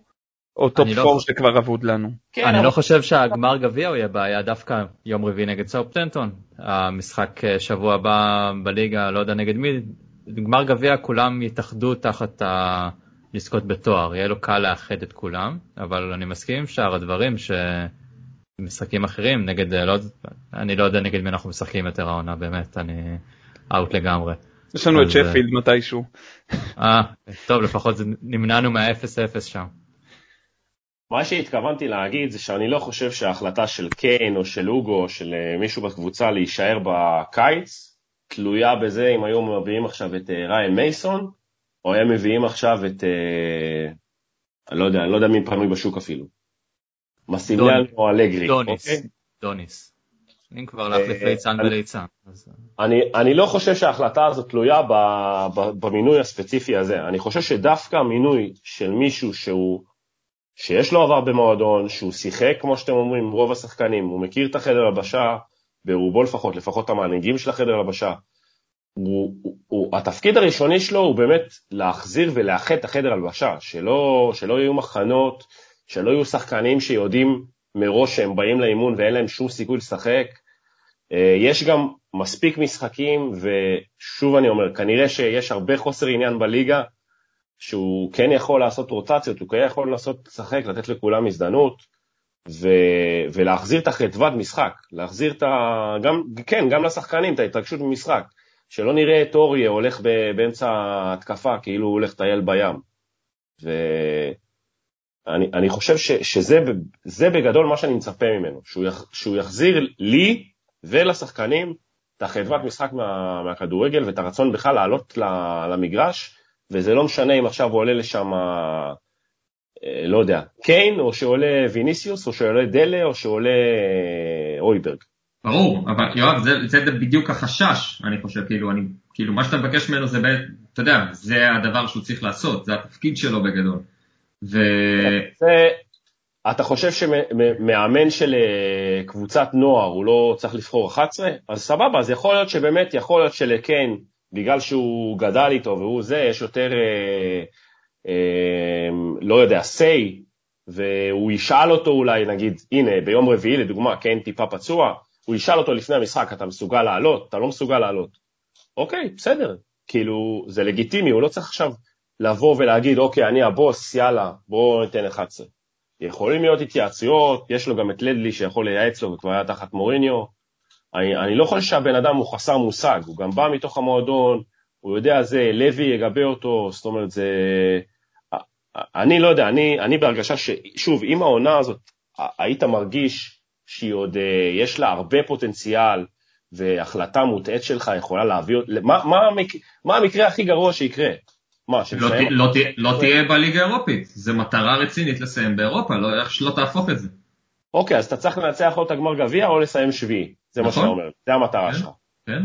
או top לא four חושב- שכבר אבוד לנו. כן, אני אבל- לא חושב שהגמר גביע הוא יהיה בעיה, דווקא יום רביעי נגד סאוטהמפטון. המשחק אה, שבוע הבא בליגה, לא יודע נגד מי, גמר גביע כולם יתאחדו תחת ה... לזכות בתואר, יהיה לו קל לאחד את כולם, אבל אני מסכים עם שאר הדברים שמשחקים אחרים נגד, אה, לא, אני לא יודע נגד מי אנחנו משחקים יותר העונה, באמת, אני אאוט לגמרי. יש לנו את אז, אה, שפילד מתישהו. אה, טוב, לפחות נמנענו מה-0-0 שם. מה שהתכוונתי להגיד זה שאני לא חושב שההחלטה של קיין או של אוגו או של אה, מישהו בקבוצה להישאר בקיץ תלויה בזה אם היו מביאים עכשיו את אה, ריין מייסון או הם מביאים עכשיו את, אה, אני לא יודע, אני לא יודע מי פנוי בשוק אפילו. מסימיאן. או אלגרי. דוניס, אוקיי? דוניס. אם כבר להחליף ליצן וליצן. אני, לא חושב שההחלטה הזאת תלויה במינוי הספציפי הזה. אני חושב שדווקא מינוי של מישהו שהוא, שיש לו עבר במועדון, שהוא שיחק, כמו שאתם אומרים, רוב השחקנים, הוא מכיר את החדר הלבשה, ברובו לפחות, לפחות המנהיגים של החדר הלבשה. הוא, הוא, הוא, התפקיד הראשוני שלו הוא באמת להחזיר ולאחד את החדר הלבשה, שלא, שלא יהיו מחנות, שלא יהיו שחקנים שיודעים מראש שהם באים לאימון ואין להם שום סיכוי לשחק. אה, יש גם מספיק משחקים, ושוב אני אומר, כנראה שיש הרבה חוסר עניין בליגה, שהוא כן יכול לעשות רוטציות, הוא כן יכול לנסות לשחק, לתת לכולם הזדמנות, ו... ולהחזיר את החדוות משחק, להחזיר את ה... גם, כן, גם לשחקנים, את ההתרגשות במשחק, שלא נראה את אוריה הולך. באמצע ההתקפה, כאילו הוא הולך לטייל בים. ואני אני חושב ש... שזה זה בגדול מה שאני מצפה ממנו, שהוא, יח... שהוא יחזיר לי ולשחקנים את החדוות משחק מה, מהכדורגל ואת הרצון בכלל לעלות למגרש, וזה לא משנה אם עכשיו הוא עולה לשם, אה, לא יודע, קיין, או שעולה ויניסיוס, או שעולה דלה, או שעולה אה, אויברג. ברור, אבל יואב, זה, זה בדיוק החשש, אני חושב, כאילו, אני, כאילו, מה שאתה מבקש ממנו זה, בעצם, אתה יודע, זה הדבר שהוא צריך לעשות, זה התפקיד שלו בגדול. ו... זה, אתה חושב שמאמן של אה, קבוצת נוער הוא לא צריך לבחור 11? אז סבבה, אז יכול להיות שבאמת, יכול להיות שלקיין, בגלל שהוא גדל איתו והוא זה, יש יותר, אה, אה, לא יודע, say, והוא ישאל אותו אולי, נגיד, הנה, ביום רביעי לדוגמה, קיין טיפה פצוע, הוא ישאל אותו לפני המשחק, אתה מסוגל לעלות? אתה לא מסוגל לעלות. אוקיי, בסדר, כאילו, זה לגיטימי, הוא לא צריך עכשיו לבוא ולהגיד, אוקיי, אני הבוס, יאללה, בואו ניתן 11. יכולים להיות התייעצויות, יש לו גם את לדלי שיכול לייעץ לו וכבר היה תחת מוריניו. אני, אני לא חושב שהבן אדם הוא חסר מושג, הוא גם בא מתוך המועדון, הוא יודע זה, לוי יגבה אותו, זאת אומרת זה... אני לא יודע, אני, אני בהרגשה ששוב, אם העונה הזאת, היית מרגיש שהיא עוד, אה, יש לה הרבה פוטנציאל, והחלטה מוטעית שלך יכולה להביא, מה, מה, המק, מה המקרה הכי גרוע שיקרה? מה, לא, ת- לא, ת- לא תהיה בליגה האירופית, זו מטרה רצינית לסיים באירופה, לא, איך שלא תהפוך את זה. אוקיי, אז אתה צריך לנצח או את הגמר גביע או לסיים שביעי, זה מה נכון. שאתה אומר, זה המטרה כן. שלך. כן?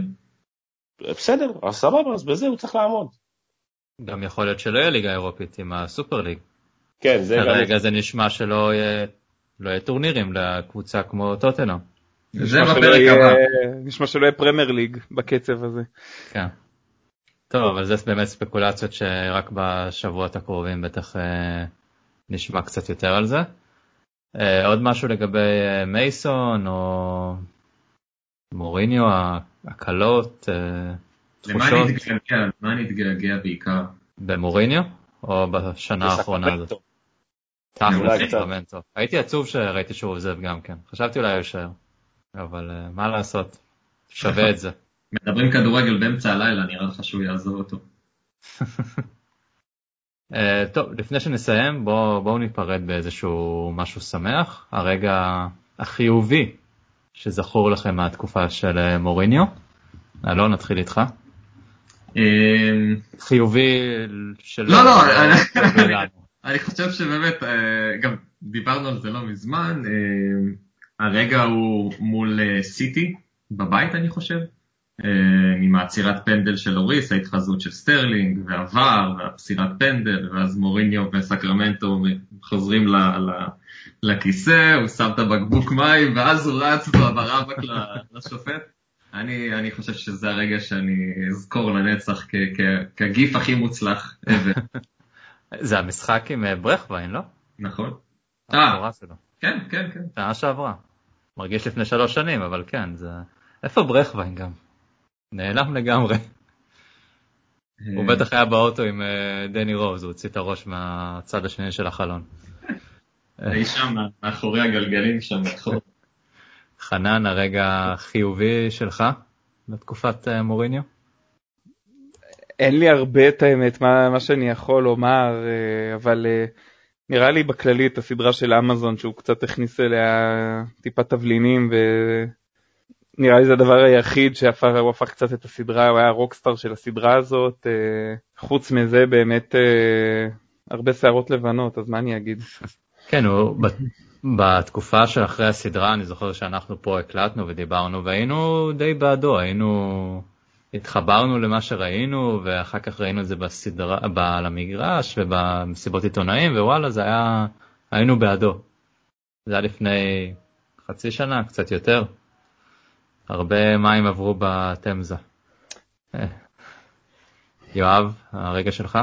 בסדר, אז סבבה, אז בזה הוא צריך לעמוד. גם יכול להיות שלא יהיה ליגה אירופית עם הסופר ליג. כן, זה גם... כרגע זה נשמע שלא יהיה, לא יהיה טורנירים לקבוצה כמו טוטנאם. זה בפרק הבא. נשמע שלא יהיה פרמייר ליג בקצב הזה. כן. טוב, אבל זה באמת ספקולציות שרק בשבועות הקרובים בטח אה, נשמע קצת יותר על זה. אה, עוד משהו לגבי אה, מייסון או מוריניו, הקלות, למה תחושות נתגעגע? למה נתגעגע בעיקר? במוריניו או בשנה האחרונה הזאת? תכל'ס. סקרמנטו. הייתי עצוב שראיתי שהוא עוזב גם כן, חשבתי אולי הוא יישאר, אבל אה, מה לעשות, שווה את זה. [laughs] מדברים כדורגל באמצע הלילה, נראה לך שהוא יעזוב אותו. [laughs] Uh, טוב, לפני שנסיים, בואו בוא ניפרד באיזשהו משהו שמח. הרגע החיובי שזכור לכם מהתקופה של אה, מוריניו. אלון, נתחיל איתך. אמ, חיובי של... לא, לא, לנו. אני חושב שבאמת, אה, גם דיברנו על זה לא מזמן, אה, הרגע הוא מול אה, סיטי, בבית אני חושב, עם העצירת פנדל של יוריס, ההתחזות של סטרלינג, ו VAR, והעצירת פנדל, ואז מוריניו וסקרמנטו חוזרים ל, ל, לכיסא, הוא שם את הבקבוק מים, ואז הוא רץ ברבק לשופט. אני, אני חושב שזה הרגע שאני אזכור לנצח כגיף הכי מוצלח. [laughs] זה המשחק עם אה, ברכווין, לא? נכון. אה, כן, כן, כן. שנה שעברה. מרגיש לפני שלוש שנים, אבל כן, זה... איפה ברכווין גם? נעלם לגמרי. הוא אה. בטח היה באוטו עם אה, דני רוז, הוא הוציא את הראש מהצד השני של החלון. אי שם, מאחורי הגלגלים שם, מאחור. חנן, הרגע החיובי שלך בתקופת מוריניו? אין לי הרבה את האמת, מה, מה שאני יכול לומר, אה, אבל אה, נראה לי בכללי את הסדרה של אמזון שהוא קצת הכניס אליה טיפה תבלינים ונראה לי זה הדבר היחיד שהוא הפך קצת את הסדרה, הוא היה הרוקסטאר של הסדרה הזאת, אה, חוץ מזה באמת הרבה שערות לבנות, אז מה אני אגיד? כן, הוא בתקופה של אחרי הסדרה, אני זוכר שאנחנו פה הקלטנו ודיברנו והיינו די בעדו, היינו... התחברנו למה שראינו, ואחר כך ראינו את זה בסדרה, על המגרש ובמסיבות עיתונאים, ווואלה, זה היה, היינו בעדו. זה היה לפני חצי שנה, קצת יותר. הרבה מים עברו בתמזה. אה. יואב, הרגע שלך?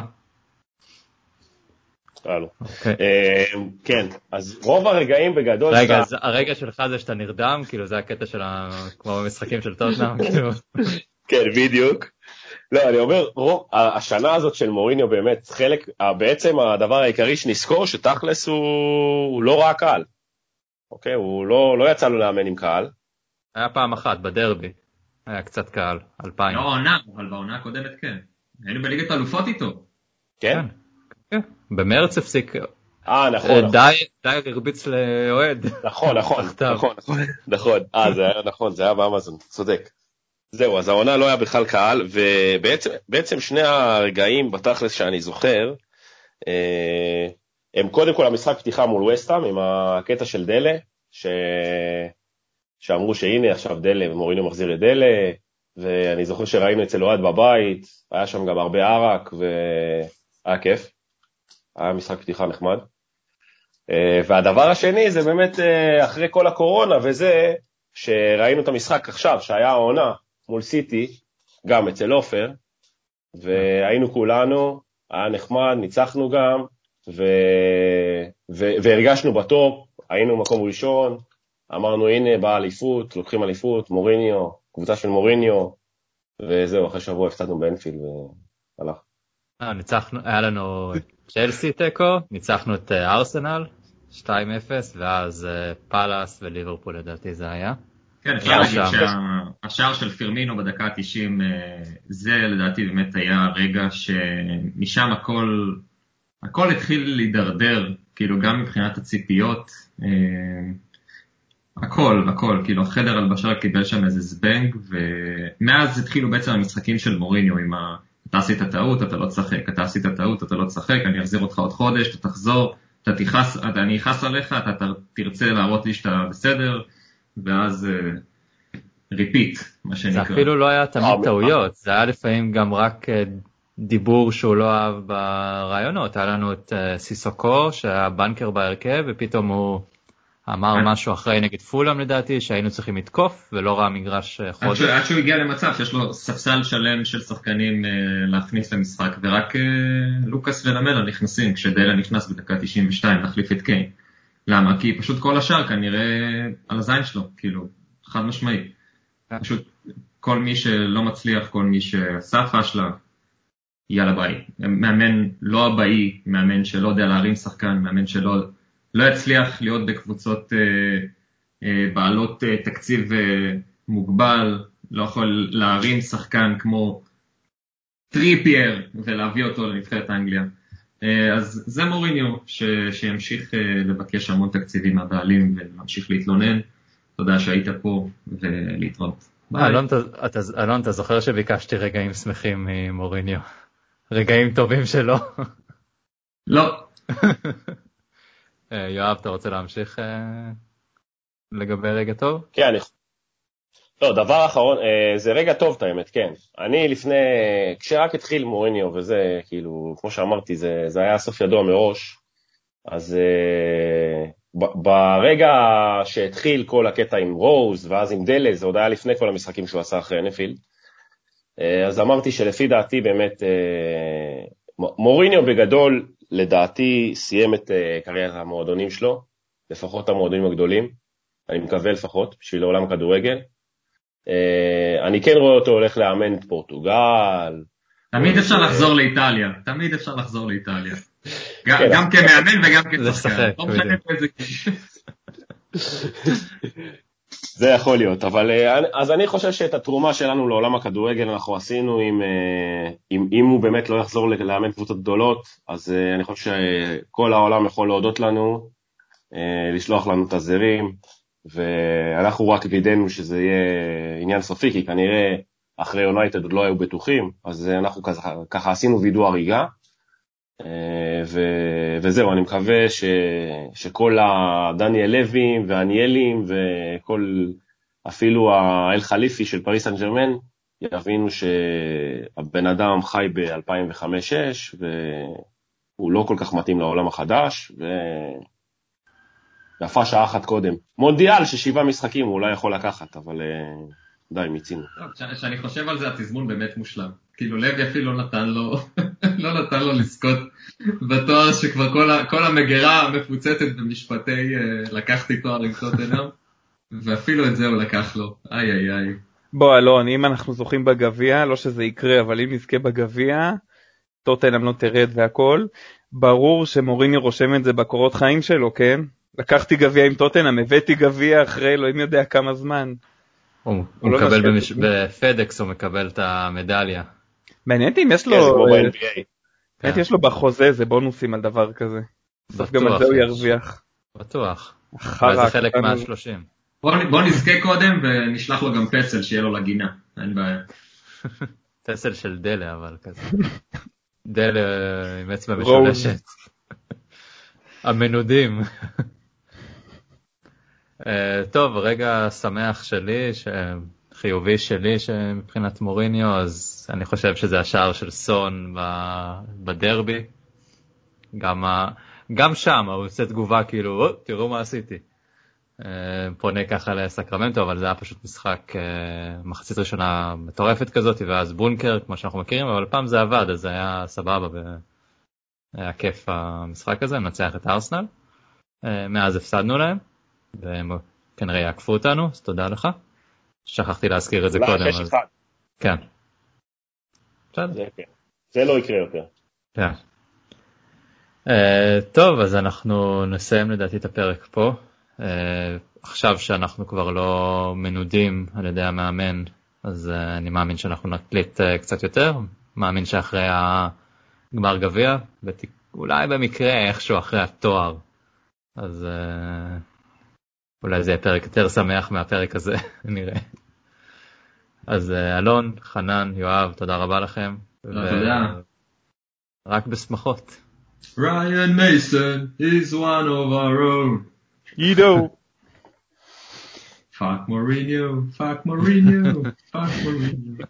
אוקיי. אה, כן, אז רוב הרגעים בגדול... רגע, אז הרגע שלך זה שאתה נרדם? כאילו זה הקטע של כמו במשחקים של טוטנאם? [laughs] כאילו. כן, בדיוק. לא, אני אומר, רוב, השנה הזאת של מוריניו באמת, חלק, בעצם הדבר העיקרי שנזכור, שתכלס הוא, הוא לא ראה קהל. אוקיי, הוא לא, לא יצא לו לאמן עם קהל. היה פעם אחת, בדרבי. היה קצת קהל, אלפיים. לא עונה, אבל בעונה הקודמת כן. היינו בליגת אלופות איתו. כן? כן. במרץ הפסיק. אה, נכון. אה, נכון. די הרביץ לאוהד. נכון, נכון, [laughs] נכון, נכון, נכון. אה, זה היה נכון, זה היה באמזון, צודק. זהו, אז העונה לא היה בכלל קהל, ובעצם שני הרגעים בתכלס שאני זוכר, אה, הם קודם כל המשחק פתיחה מול וסטאם עם הקטע של דלה, ש... שאמרו שהנה עכשיו דלה, ומורינו מחזיר את דלה, ואני זוכר שראינו אצל אוהד בבית, היה שם גם הרבה ערק, והיה כיף. היה משחק פתיחה נחמד. אה, והדבר השני זה באמת אה, אחרי כל הקורונה וזה, שראינו את המשחק עכשיו, שהיה העונה, מול סיטי, גם אצל עופר, והיינו כולנו, היה נחמד, ניצחנו גם, ו... ו... והרגשנו ב top, היינו מקום ראשון, אמרנו הנה באה אליפות, לוקחים אליפות, מוריניו, קבוצה של מוריניו, וזהו, אחרי שבוע הפסדנו באנפילד והלך. אה, ניצחנו, היה לנו צ'לסי תיקו, ניצחנו את אה, ארסנל, 2-0, ואז אה, פאלאס וליברפול לדעתי זה היה. כן, אפשר להגיד שהשער של פירמינו בדקה ה-90, אה, זה לדעתי באמת היה רגע שמשם הכל, הכל התחיל להידרדר, כאילו גם מבחינת הציפיות, אה, הכל, הכל, כאילו החדר הלבשה קיבל שם איזה זבנג, ומאז התחילו בעצם המשחקים של מוריניו עם ה... אתה עשית טעות, אתה לא תשחק, אתה עשית טעות, אתה לא תשחק, אני אחזיר אותך עוד חודש, אתה תחזור, אתה תכעס, אני אכעס עליך, אתה תרצה להראות לי שאתה בסדר, ואז repeat, אה, מה שנקרא. זה אפילו לא היה תמיד אה, טעויות, זה היה לפעמים גם רק אה, דיבור שהוא לא אהב בראיונות. היה לנו את סיסוקו, שהיה banker בהרכב, ופתאום הוא אמר משהו אחרי נגד פולאם לדעתי, שהיינו צריכים לתקוף, ולא ראה מגרש חודש. עד שהוא הגיע למצב שיש לו ספסל שלם של שחקנים להכניס למשחק, ורק לוקאס ולמלה נכנסים, כשדלה נכנס בדקה 92 להחליף את קיין. למה? כי פשוט כל השאר כנראה על הזין שלו, כאילו, חד משמעי. פשוט כל מי שלא מצליח, כל מי שעשה פאשלה, יאללה ביי. מאמן לא אבאי, מאמן שלא יודע להרים שחקן, מאמן שלא לא יצליח להיות בקבוצות אה, אה, בעלות אה, תקציב מוגבל, לא יכול להרים שחקן כמו טריפייר ולהביא אותו לנבחרת אנגליה. אה, אז זה מוריניו, ש, שימשיך לבקש המון תקציבים מהבעלים ולהמשיך להתלונן. תודה שהיית פה ולהתראות. אלון, אתה, אלון, אתה זוכר שביקשתי רגעים שמחים ממוריניו? רגעים טובים שלו? לא, [laughs] יואב, אתה רוצה להמשיך אה, לגבי רגע טוב? כן, אני... לא, דבר אחרון, אה, זה רגע טוב את האמת, כן. אני לפני, כשרק התחיל מוריניו, וזה כאילו, כמו שאמרתי, זה, זה היה סוף ידוע מראש, אז ברגע שהתחיל כל הקטע עם רוז, ואז עם דלה, זה עוד היה לפני כל המשחקים שהוא עשה אחרי נפילד, אז אמרתי שלפי דעתי באמת, מוריניו בגדול, לדעתי, סיים את קריירת המועדונים שלו, לפחות המועדונים הגדולים, אני מקווה לפחות, בשביל עולם הכדורגל. אני כן רואה אותו הולך לאמן את פורטוגל. תמיד אפשר לחזור לאיטליה, תמיד אפשר לחזור לאיטליה. גם כמאמן וגם כשחקן. [laughs] זה יכול להיות, אבל אז אני חושב שאת התרומה שלנו לעולם הכדורגל אנחנו עשינו עם, אם, אם הוא באמת לא יחזור לאמן קבוצות גדולות, אז אני חושב שכל העולם יכול להודות לנו, לשלוח לנו את הזרים, ואנחנו רק וידאנו שזה יהיה עניין סופי, כי כנראה אחרי יונייטד עוד לא היו בטוחים, אז אנחנו ככה, ככה עשינו וידוא הריגה, ו, וזהו, אני מקווה ש, שכל הדניאל לוים והניאלים וכל, אפילו האל חליפי של פריס סן ג'רמן, יבינו שהבן אדם חי ב-2005-2006, והוא לא כל כך מתאים לעולם החדש, ו... יפה שעה אחת קודם. מונדיאל ששבעה משחקים הוא אולי יכול לקחת, אבל די, מיצינו. כשאני חושב על זה, התזמון באמת מושלם. כאילו לוי אפילו לא נתן לו, [laughs] לא נתן לו לזכות בתואר שכבר כל, כל המגירה מפוצצת במשפטי לקחתי תואר עם טוטנאם, ואפילו את זה הוא לקח לו, איי איי איי. בוא אלון, אם אנחנו זוכים בגביע, לא שזה יקרה, אבל אם נזכה בגביע, טוטנאם לא תרד והכל, ברור שמוריני רושם את זה בקורות חיים שלו, כן? לקחתי גביע עם טוטנאם, הבאתי גביע אחרי אלוהים יודע כמה זמן. הוא לא מקבל בפדקס, הוא מקבל את המדליה. מעניין אם יש לו, מעניין אותי יש לו בחוזה איזה בונוסים על דבר כזה. בסוף גם על זה הוא ירוויח. בטוח. זה חלק מה-30. בוא נזכה קודם ונשלח לו גם פסל שיהיה לו לגינה, אין בעיה. [laughs] פסל של דלה אבל כזה. [laughs] דלה עם אצבע משולשת. [laughs] המנודים. טוב, רגע שמח שלי, חיובי שלי שמבחינת מוריניו, אז אני חושב שזה השער של סון בדרבי. גם, גם שם הוא עושה תגובה כאילו, תראו מה עשיתי. פונה ככה לסקרמנטו, אבל זה היה פשוט משחק מחצית ראשונה מטורפת כזאת, ואז בונקר, כמו שאנחנו מכירים, אבל פעם זה עבד, אז זה היה סבבה, היה כיף המשחק הזה, ננצח את ארסנל. מאז הפסדנו להם. והם כנראה יעקפו אותנו, אז תודה לך. שכחתי להזכיר את זה קודם. אז... כן. זה, כן. זה לא יקרה יותר. כן. Uh, טוב, אז אנחנו נסיים לדעתי את הפרק פה. Uh, עכשיו שאנחנו כבר לא מנודים על ידי המאמן, אז uh, אני מאמין שאנחנו נקליט uh, קצת יותר. מאמין שאחרי הגמר גביע, אולי במקרה איכשהו אחרי התואר, אז uh, אולי זה יהיה פרק יותר שמח מהפרק הזה, [laughs] נראה. אז אה, אלון, חנן, יואב, תודה רבה לכם. תודה. רק בשמחות. Ryan Mason is one of our own. עידו. fuck מוריניו, fuck מוריניו, fuck מוריניו.